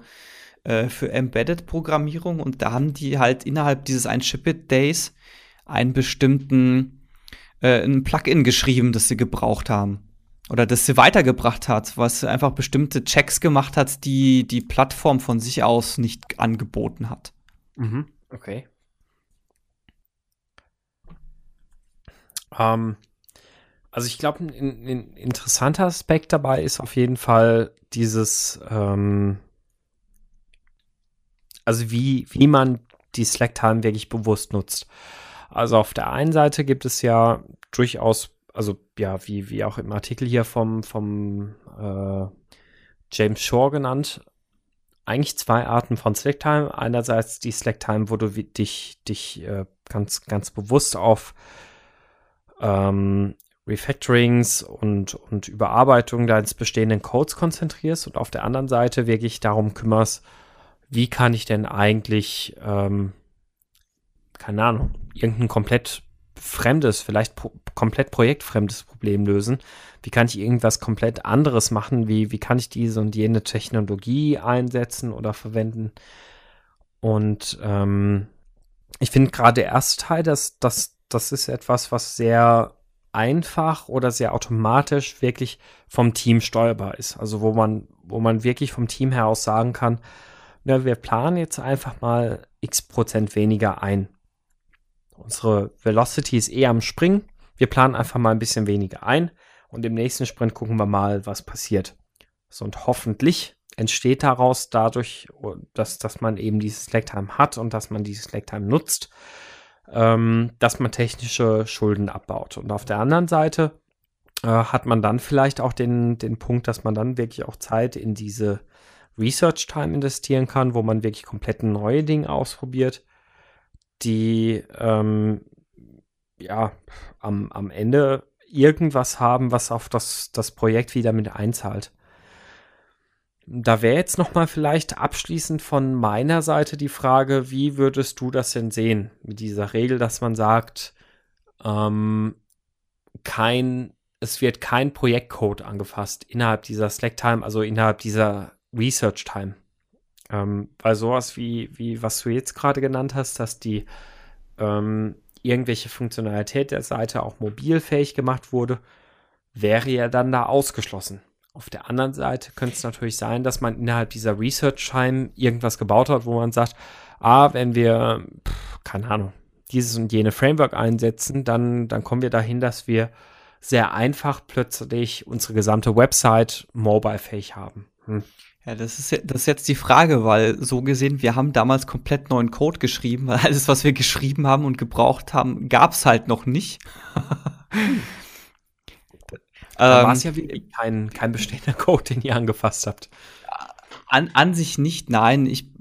äh, für Embedded-Programmierung und da haben die halt innerhalb dieses ein Ship Days einen bestimmten äh, ein Plugin geschrieben, das sie gebraucht haben. Oder das sie weitergebracht hat, was einfach bestimmte Checks gemacht hat, die die Plattform von sich aus nicht angeboten hat. Mhm. Okay. Ähm, also ich glaube, ein, ein, interessanter Aspekt dabei ist auf jeden Fall dieses, ähm, also wie, wie man die Slack-Time wirklich bewusst nutzt. Also auf der einen Seite gibt es ja durchaus, also ja, wie, wie auch im Artikel hier vom, vom äh, James Shore genannt, eigentlich zwei Arten von Slack-Time. Einerseits die Slack-Time, wo du dich, dich äh, ganz, ganz bewusst auf ähm, Refactorings und, und Überarbeitung deines bestehenden Codes konzentrierst und auf der anderen Seite wirklich darum kümmerst, wie kann ich denn eigentlich, ähm, keine Ahnung, irgendein komplett fremdes, vielleicht pro komplett projektfremdes Problem lösen? Wie kann ich irgendwas komplett anderes machen? Wie, wie kann ich diese und jene Technologie einsetzen oder verwenden? Und ähm, ich finde gerade der erste Teil, dass das das ist etwas, was sehr einfach oder sehr automatisch wirklich vom Team steuerbar ist. Also wo man, wo man wirklich vom Team her aus sagen kann, na, wir planen jetzt einfach mal x Prozent weniger ein. Unsere Velocity ist eher am Springen. Wir planen einfach mal ein bisschen weniger ein und im nächsten Sprint gucken wir mal, was passiert. So, und hoffentlich entsteht daraus dadurch, dass, dass man eben dieses Slacktime hat und dass man dieses Slacktime nutzt, ähm, dass man technische Schulden abbaut. Und auf der anderen Seite äh, hat man dann vielleicht auch den, den Punkt, dass man dann wirklich auch Zeit in diese Research Time investieren kann, wo man wirklich komplett neue Dinge ausprobiert, die ähm, ja am, am Ende irgendwas haben, was auf das, das Projekt wieder mit einzahlt. Da wäre jetzt noch mal vielleicht abschließend von meiner Seite die Frage, wie würdest du das denn sehen mit dieser Regel, dass man sagt, ähm, kein, es wird kein Projektcode angefasst innerhalb dieser Slack-Time, also innerhalb dieser Research-Time. Ähm, weil sowas wie, wie was du jetzt gerade genannt hast, dass die ähm, irgendwelche Funktionalität der Seite auch mobilfähig gemacht wurde, wäre ja dann da ausgeschlossen. Auf der anderen Seite könnte es natürlich sein, dass man innerhalb dieser Research-Time irgendwas gebaut hat, wo man sagt, ah, wenn wir, pff, keine Ahnung, dieses und jene Framework einsetzen, dann, dann kommen wir dahin, dass wir sehr einfach plötzlich unsere gesamte Website mobile-fähig haben. Hm. Ja, das ist, das ist jetzt die Frage, weil so gesehen, wir haben damals komplett neuen Code geschrieben, weil alles, was wir geschrieben haben und gebraucht haben, gab es halt noch nicht. Da war es ja wie kein, kein bestehender Code, den ihr angefasst habt. An, an sich nicht, nein. Ich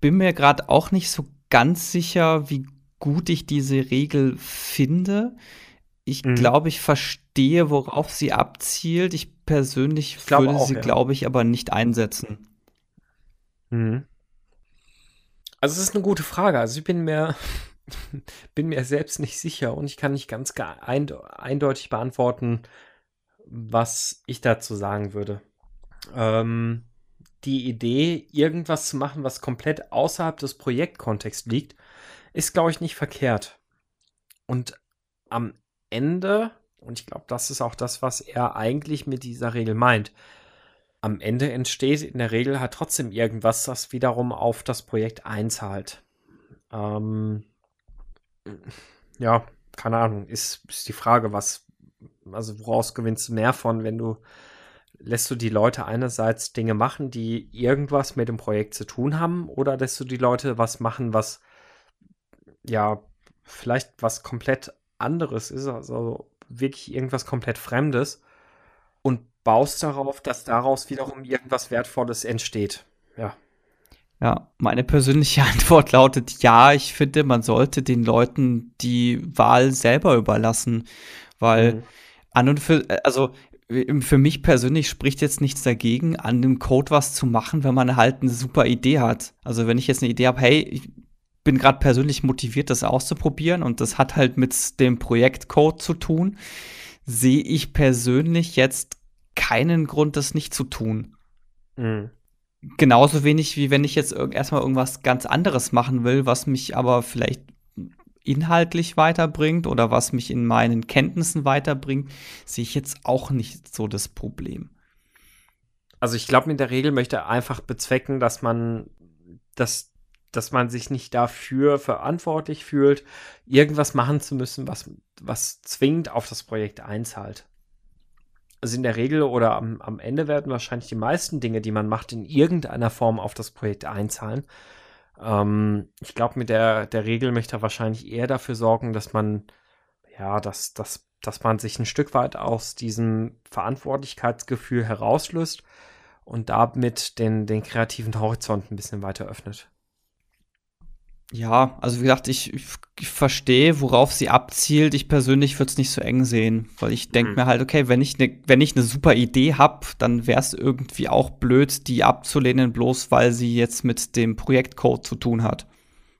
bin mir gerade auch nicht so ganz sicher, wie gut ich diese Regel finde. Ich mhm. glaube, ich verstehe, worauf sie abzielt. Ich persönlich ich würde auch, sie, ja. glaube ich, aber nicht einsetzen. Mhm. Also es ist eine gute Frage. Also ich bin mir, bin mir selbst nicht sicher und ich kann nicht ganz eindeutig beantworten, was ich dazu sagen würde. Ähm, die Idee, irgendwas zu machen, was komplett außerhalb des Projektkontexts liegt, ist, glaube ich, nicht verkehrt. Und am Ende, und ich glaube, das ist auch das, was er eigentlich mit dieser Regel meint, am Ende entsteht in der Regel halt trotzdem irgendwas, das wiederum auf das Projekt einzahlt. Ähm, ja, keine Ahnung, ist, ist die Frage, was, also woraus gewinnst du mehr von, wenn du lässt du die Leute einerseits Dinge machen, die irgendwas mit dem Projekt zu tun haben, oder lässt du die Leute was machen, was ja vielleicht was komplett anderes ist, also wirklich irgendwas komplett Fremdes und baust darauf, dass daraus wiederum irgendwas Wertvolles entsteht. Ja. Ja, meine persönliche Antwort lautet ja, ich finde, man sollte den Leuten die Wahl selber überlassen, weil mhm. an und für, also für mich persönlich spricht jetzt nichts dagegen, an dem Code was zu machen, wenn man halt eine super Idee hat. Also wenn ich jetzt eine Idee habe, hey, ich bin gerade persönlich motiviert, das auszuprobieren und das hat halt mit dem Projektcode zu tun, sehe ich persönlich jetzt keinen Grund, das nicht zu tun. Mhm. Genauso wenig wie wenn ich jetzt erstmal irgendwas ganz anderes machen will, was mich aber vielleicht inhaltlich weiterbringt oder was mich in meinen Kenntnissen weiterbringt, sehe ich jetzt auch nicht so das Problem. Also ich glaube, in der Regel möchte einfach bezwecken, dass man, dass, dass man sich nicht dafür verantwortlich fühlt, irgendwas machen zu müssen, was, was zwingend auf das Projekt einzahlt. Also in der Regel oder am, am Ende werden wahrscheinlich die meisten Dinge, die man macht, in irgendeiner Form auf das Projekt einzahlen. Ähm, ich glaube, mit der, der Regel möchte er wahrscheinlich eher dafür sorgen, dass man, ja, dass, dass, dass man sich ein Stück weit aus diesem Verantwortlichkeitsgefühl herauslöst und damit den, den kreativen Horizont ein bisschen weiter öffnet. Ja, also wie gesagt, ich, ich, verstehe, worauf sie abzielt. Ich persönlich würde es nicht so eng sehen, weil ich denke mhm. mir halt, okay, wenn ich ne, wenn ich eine super Idee habe, dann wäre es irgendwie auch blöd, die abzulehnen, bloß weil sie jetzt mit dem Projektcode zu tun hat.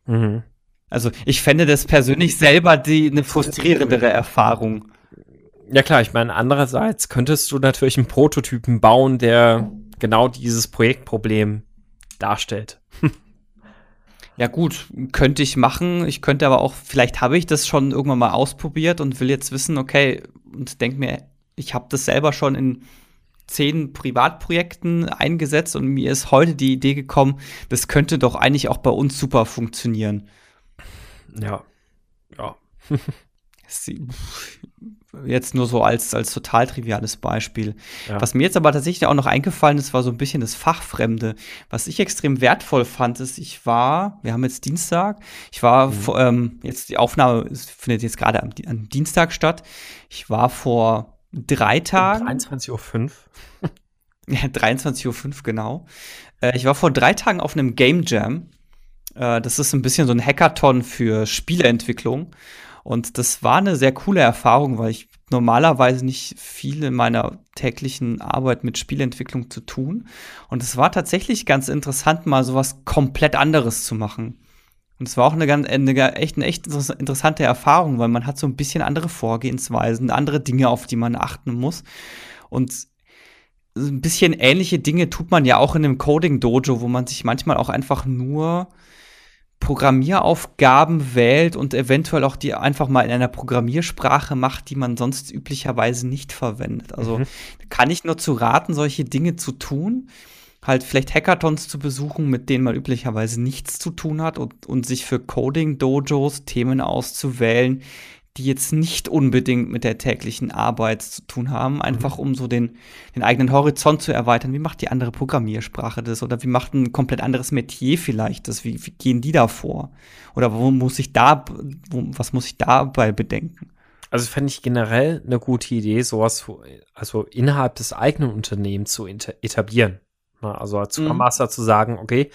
Mhm. Also ich fände das persönlich selber die eine frustrierendere Erfahrung. Ja klar, ich meine, andererseits könntest du natürlich einen Prototypen bauen, der genau dieses Projektproblem darstellt. Ja gut, könnte ich machen. Ich könnte aber auch, vielleicht habe ich das schon irgendwann mal ausprobiert und will jetzt wissen, okay, und denke mir, ich habe das selber schon in zehn Privatprojekten eingesetzt und mir ist heute die Idee gekommen, das könnte doch eigentlich auch bei uns super funktionieren. Ja. Ja. Jetzt nur so als, als total triviales Beispiel. Ja. Was mir jetzt aber tatsächlich auch noch eingefallen ist, war so ein bisschen das Fachfremde. Was ich extrem wertvoll fand, ist, ich war, wir haben jetzt Dienstag, ich war, mhm. vor, ähm, jetzt die Aufnahme findet jetzt gerade am, am, Dienstag statt. Ich war vor drei Tagen. 23.05 Uhr. ja, 23.05 Uhr, genau. Äh, ich war vor drei Tagen auf einem Game Jam. Äh, das ist ein bisschen so ein Hackathon für Spieleentwicklung. Und das war eine sehr coole Erfahrung, weil ich normalerweise nicht viel in meiner täglichen Arbeit mit Spielentwicklung zu tun. Und es war tatsächlich ganz interessant, mal sowas komplett anderes zu machen. Und es war auch eine, ganz, eine, echt, eine echt interessante Erfahrung, weil man hat so ein bisschen andere Vorgehensweisen, andere Dinge, auf die man achten muss. Und ein bisschen ähnliche Dinge tut man ja auch in einem Coding-Dojo, wo man sich manchmal auch einfach nur Programmieraufgaben wählt und eventuell auch die einfach mal in einer Programmiersprache macht, die man sonst üblicherweise nicht verwendet. Also mhm. kann ich nur zu raten, solche Dinge zu tun, halt vielleicht Hackathons zu besuchen, mit denen man üblicherweise nichts zu tun hat und, und sich für Coding-Dojos Themen auszuwählen, die jetzt nicht unbedingt mit der täglichen Arbeit zu tun haben, mhm. einfach um so den, den eigenen Horizont zu erweitern. Wie macht die andere Programmiersprache das? Oder wie macht ein komplett anderes Metier vielleicht das? Wie, wie gehen die da vor? Oder wo muss ich da, wo, was muss ich dabei bedenken? Also fände ich generell eine gute Idee, sowas also innerhalb des eigenen Unternehmens zu etablieren. Also als Scrum mhm. Master mhm. zu sagen, okay,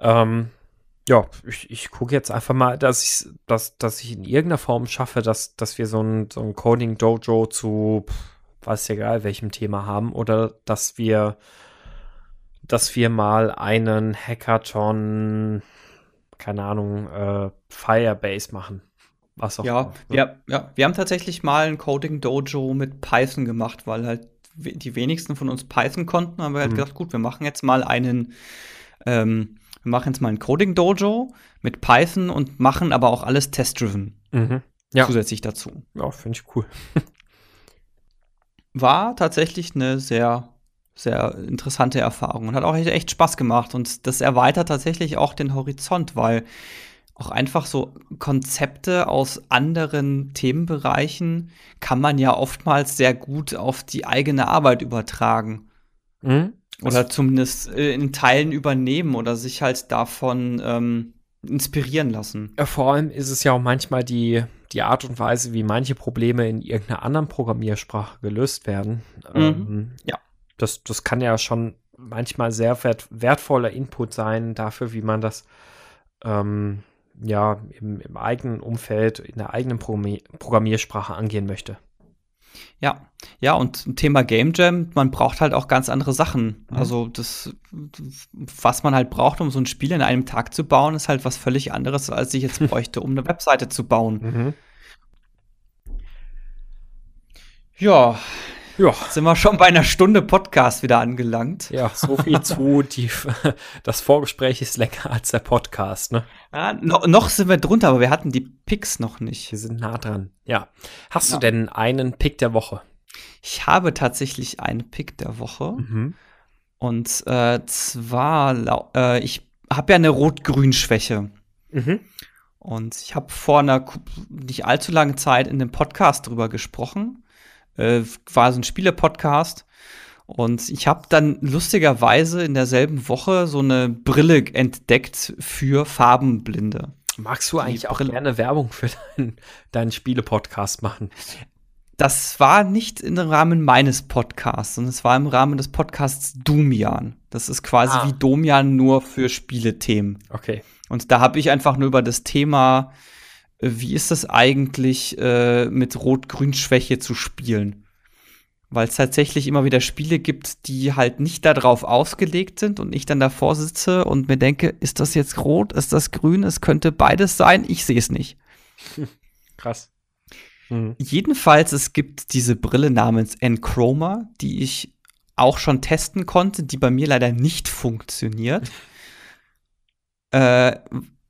ähm, ja, ich, ich gucke jetzt einfach mal, dass ich, dass, dass ich in irgendeiner Form schaffe, dass, dass wir so ein, so ein Coding-Dojo zu, weiß egal, welchem Thema haben, oder dass wir, dass wir mal einen Hackathon, keine Ahnung, äh, Firebase machen. Was auch ja, immer. Ja, ja, wir haben tatsächlich mal ein Coding-Dojo mit Python gemacht, weil halt die wenigsten von uns Python konnten, haben wir halt mhm. gedacht, gut, wir machen jetzt mal einen, ähm, wir machen jetzt mal ein Coding Dojo mit Python und machen aber auch alles test-driven. Mhm. Ja. Zusätzlich dazu. Ja, finde ich cool. War tatsächlich eine sehr sehr interessante Erfahrung und hat auch echt, echt Spaß gemacht. Und das erweitert tatsächlich auch den Horizont, weil auch einfach so Konzepte aus anderen Themenbereichen kann man ja oftmals sehr gut auf die eigene Arbeit übertragen. Mhm. Oder zumindest äh, in Teilen übernehmen oder sich halt davon ähm, inspirieren lassen. Vor allem ist es ja auch manchmal die, die Art und Weise, wie manche Probleme in irgendeiner anderen Programmiersprache gelöst werden. Mhm. Ähm, ja. Das, das kann ja schon manchmal sehr wert, wertvoller Input sein dafür, wie man das ähm, ja im, im, eigenen Umfeld, in der eigenen Programmiersprache angehen möchte. Ja, ja, und Thema Game Jam, man braucht halt auch ganz andere Sachen. Mhm. Also das, was man halt braucht, um so ein Spiel in einem Tag zu bauen, ist halt was völlig anderes, als ich jetzt bräuchte, um eine Webseite zu bauen. Mhm. Ja, ja. Sind wir schon bei einer Stunde Podcast wieder angelangt. Ja, so viel zu. Die, das Vorgespräch ist länger als der Podcast, ne? Ja, no, noch sind wir drunter, aber wir hatten die Picks noch nicht. Wir sind nah dran. Ja. Hast ja. du denn einen Pick der Woche? Ich habe tatsächlich einen Pick der Woche. Mhm. Und äh, zwar, äh, ich habe ja eine Rot-Grün-Schwäche. Mhm. Und ich habe vor einer nicht allzu langen Zeit in dem Podcast drüber gesprochen äh, war so ein Spiele-Podcast. Und ich habe dann lustigerweise in derselben Woche so eine Brille entdeckt für Farbenblinde. Magst du eigentlich auch gerne Werbung für deinen, deinen Spiele-Podcast machen? Das war nicht im Rahmen meines Podcasts, sondern es war im Rahmen des Podcasts Domian. Das ist quasi ah. wie Domian nur für Spielethemen. Okay. Und da habe ich einfach nur über das Thema wie ist das eigentlich äh, mit Rot-Grün-Schwäche zu spielen? Weil es tatsächlich immer wieder Spiele gibt, die halt nicht darauf ausgelegt sind und ich dann davor sitze und mir denke, ist das jetzt rot, ist das grün, es könnte beides sein, ich sehe es nicht. Krass. Mhm. Jedenfalls, es gibt diese Brille namens Enchroma, die ich auch schon testen konnte, die bei mir leider nicht funktioniert. äh,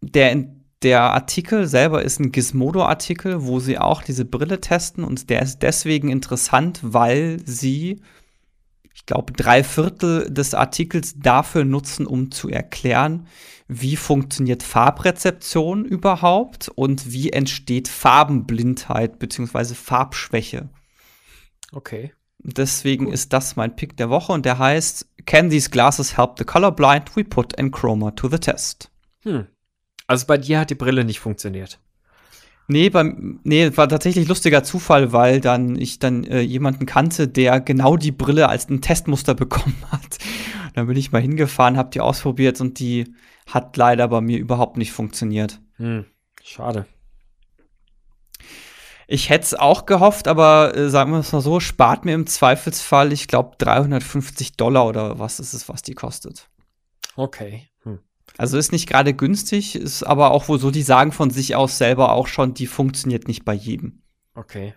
der der Artikel selber ist ein Gizmodo-Artikel, wo sie auch diese Brille testen und der ist deswegen interessant, weil sie, ich glaube, drei Viertel des Artikels dafür nutzen, um zu erklären, wie funktioniert Farbrezeption überhaupt und wie entsteht Farbenblindheit bzw. Farbschwäche. Okay. Deswegen cool. ist das mein Pick der Woche und der heißt Can these glasses help the colorblind? We put Enchroma to the test. Hm. Also bei dir hat die Brille nicht funktioniert. Nee, beim, nee, war tatsächlich lustiger Zufall, weil dann ich dann äh, jemanden kannte, der genau die Brille als ein Testmuster bekommen hat. dann bin ich mal hingefahren, hab die ausprobiert und die hat leider bei mir überhaupt nicht funktioniert. Hm, schade. Ich hätte es auch gehofft, aber äh, sagen wir es mal so, spart mir im Zweifelsfall, ich glaube, 350 Dollar oder was ist es, was die kostet. Okay. Also ist nicht gerade günstig, ist aber auch wohl so, die sagen von sich aus selber auch schon, die funktioniert nicht bei jedem. Okay.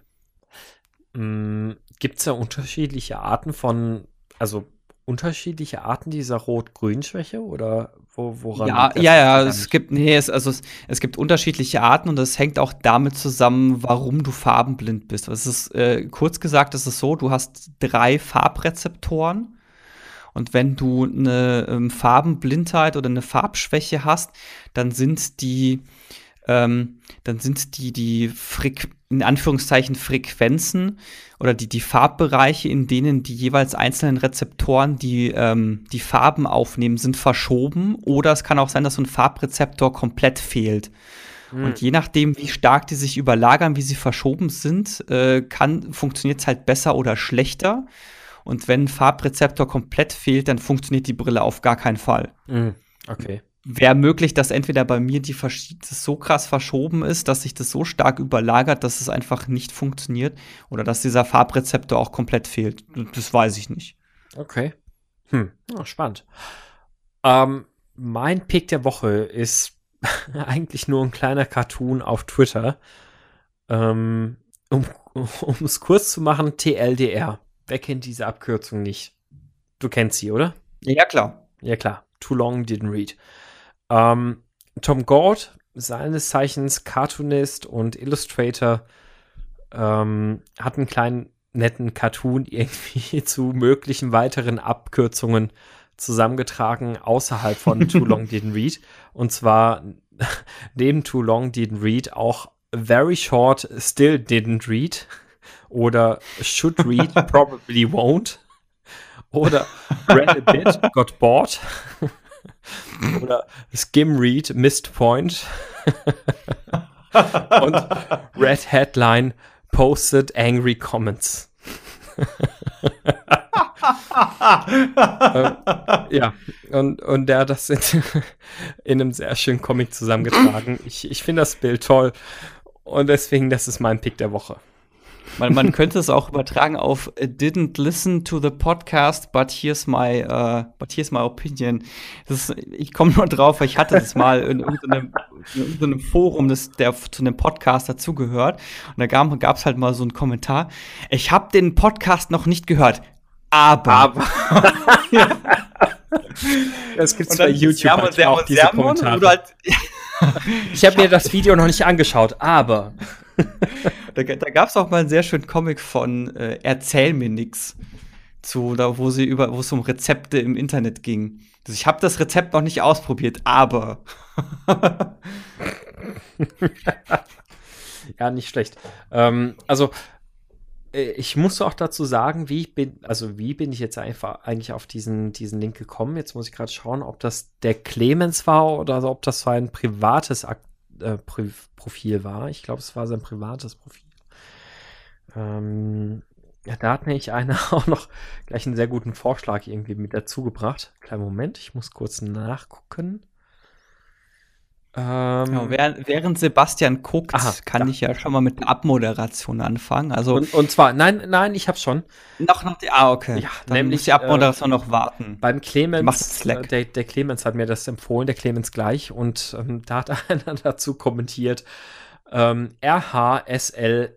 Mhm. Gibt es da unterschiedliche Arten von, also unterschiedliche Arten dieser Rot-Grün-Schwäche oder wo, woran? Ja, ja, ja, es gibt, nee, es, also es, es, gibt unterschiedliche Arten und das hängt auch damit zusammen, warum du farbenblind bist. Es ist, äh, kurz gesagt, es ist so, du hast drei Farbrezeptoren und wenn du eine ähm, Farbenblindheit oder eine Farbschwäche hast, dann sind die, ähm, dann sind die, die Frequ in Anführungszeichen Frequenzen oder die, die Farbbereiche, in denen die jeweils einzelnen Rezeptoren die, ähm, die Farben aufnehmen, sind verschoben. Oder es kann auch sein, dass so ein Farbrezeptor komplett fehlt. Mhm. Und je nachdem, wie stark die sich überlagern, wie sie verschoben sind, äh, funktioniert es halt besser oder schlechter. Und wenn ein Farbrezeptor komplett fehlt, dann funktioniert die Brille auf gar keinen Fall. Mhm. Okay. Wäre möglich, dass entweder bei mir die das so krass verschoben ist, dass sich das so stark überlagert, dass es einfach nicht funktioniert, oder dass dieser Farbrezeptor auch komplett fehlt. Das weiß ich nicht. Okay. Hm, oh, spannend. Ähm, mein Pick der Woche ist eigentlich nur ein kleiner Cartoon auf Twitter. Ähm, um es kurz zu machen, TLDR. Wer kennt diese Abkürzung nicht? Du kennst sie, oder? Ja, klar. Ja, klar. Too long didn't read. Ähm, Tom Gord, seines Zeichens Cartoonist und Illustrator, ähm, hat einen kleinen netten Cartoon irgendwie zu möglichen weiteren Abkürzungen zusammengetragen außerhalb von Too Long Didn't Read. Und zwar neben Too Long Didn't Read auch Very Short Still Didn't Read oder Should Read Probably Won't oder Read a Bit Got Bored oder Skim Read Missed Point und Red Headline Posted Angry Comments. ähm, ja, und, und der hat das in, in, einem sehr schönen Comic zusammengetragen. Ich, ich finde das Bild toll und deswegen, das ist mein Pick der Woche. Man, man könnte es auch übertragen auf didn't listen to the podcast, but here's my, uh, but here's my opinion. Ist, ich komme nur drauf, weil ich hatte das mal in irgendeinem, in irgendeinem Forum, das, der zu einem Podcast dazugehört. Und da gab es halt mal so einen Kommentar. Ich habe den Podcast noch nicht gehört, aber. aber. Das gibt's bei YouTube Sermon, halt Sermon, auch diese Sermon, Kommentare. Halt ich habe mir das Video noch nicht angeschaut, aber. da da gab es auch mal einen sehr schönen Comic von äh, Erzähl mir nix. Zu, da, wo sie über, wo es um Rezepte im Internet ging. Also ich habe das Rezept noch nicht ausprobiert, aber. ja, nicht schlecht. Ähm, also, äh, ich muss auch dazu sagen, wie ich bin, also wie bin ich jetzt einfach eigentlich auf diesen, diesen Link gekommen? Jetzt muss ich gerade schauen, ob das der Clemens war oder ob das so ein privates Akt äh, Profil war. Ich glaube, es war sein privates Profil. Ähm, ja, da hat nämlich einer auch noch gleich einen sehr guten Vorschlag irgendwie mit dazu gebracht. Kleinen Moment, ich muss kurz nachgucken. Ähm, ja, während, während, Sebastian guckt, aha, kann da. ich ja schon mal mit der Abmoderation anfangen. Also und, und zwar, nein, nein, ich hab's schon. Noch noch die, ah, okay. Ja, Dann nämlich muss die Abmoderation äh, noch warten. Beim Clemens, äh, der, der, Clemens hat mir das empfohlen, der Clemens gleich, und ähm, da hat einer dazu kommentiert, ähm, RHSLFRLD.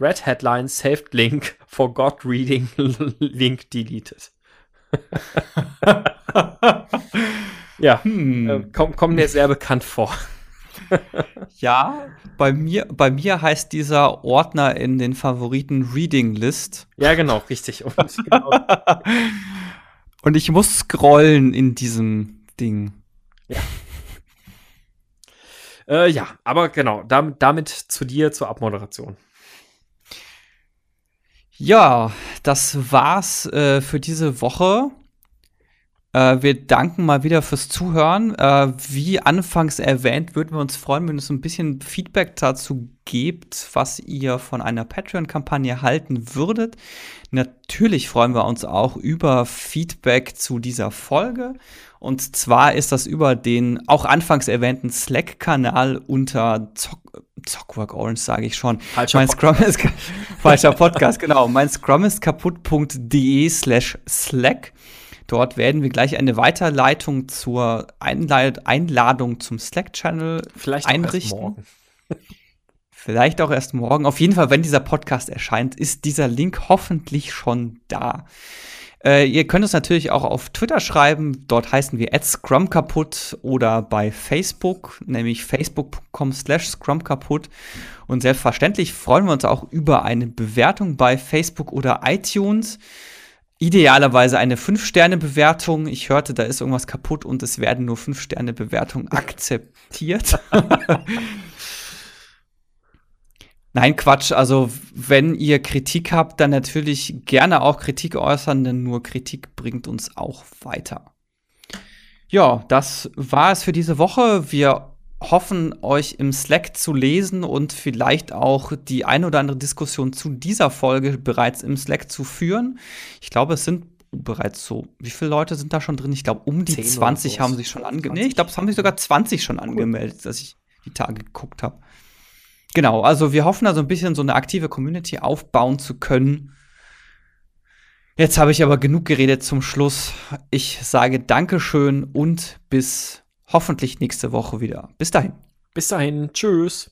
Red Headline Saved Link, Forgot Reading, Link deleted. Ja, hm. äh, kommt komm mir sehr bekannt vor. ja, bei mir, bei mir heißt dieser Ordner in den Favoriten Reading List. Ja, genau, richtig. Und, genau. Und ich muss scrollen in diesem Ding. Ja. Äh, ja, aber genau, damit, damit zu dir zur Abmoderation. Ja, das war's äh, für diese Woche. Äh, wir danken mal wieder fürs Zuhören. Äh, wie anfangs erwähnt, würden wir uns freuen, wenn es ein bisschen Feedback dazu gebt, was ihr von einer Patreon-Kampagne halten würdet. Natürlich freuen wir uns auch über Feedback zu dieser Folge. Und zwar ist das über den auch anfangs erwähnten Slack-Kanal unter Zock Zockwork Orange, sage ich schon. Falscher mein Scrum ist falscher Podcast, genau. Mein Scrum ist kaputt.de slash Slack. Dort werden wir gleich eine Weiterleitung zur Einlad Einladung zum Slack-Channel einrichten. Vielleicht auch erst morgen. Auf jeden Fall, wenn dieser Podcast erscheint, ist dieser Link hoffentlich schon da. Äh, ihr könnt uns natürlich auch auf Twitter schreiben. Dort heißen wir Scrum kaputt oder bei Facebook, nämlich facebook.com slash Scrum kaputt. Und selbstverständlich freuen wir uns auch über eine Bewertung bei Facebook oder iTunes. Idealerweise eine 5-Sterne-Bewertung. Ich hörte, da ist irgendwas kaputt und es werden nur 5-Sterne-Bewertungen akzeptiert. Nein, Quatsch. Also, wenn ihr Kritik habt, dann natürlich gerne auch Kritik äußern, denn nur Kritik bringt uns auch weiter. Ja, das war es für diese Woche. Wir hoffen, euch im Slack zu lesen und vielleicht auch die ein oder andere Diskussion zu dieser Folge bereits im Slack zu führen. Ich glaube, es sind bereits so, wie viele Leute sind da schon drin? Ich glaube, um die 20 haben sich schon angemeldet. Nee, ich glaube, es haben sich sogar 20 schon angemeldet, dass ich die Tage geguckt habe. Genau, also wir hoffen da so ein bisschen so eine aktive Community aufbauen zu können. Jetzt habe ich aber genug geredet zum Schluss. Ich sage Dankeschön und bis hoffentlich nächste Woche wieder. Bis dahin. Bis dahin. Tschüss.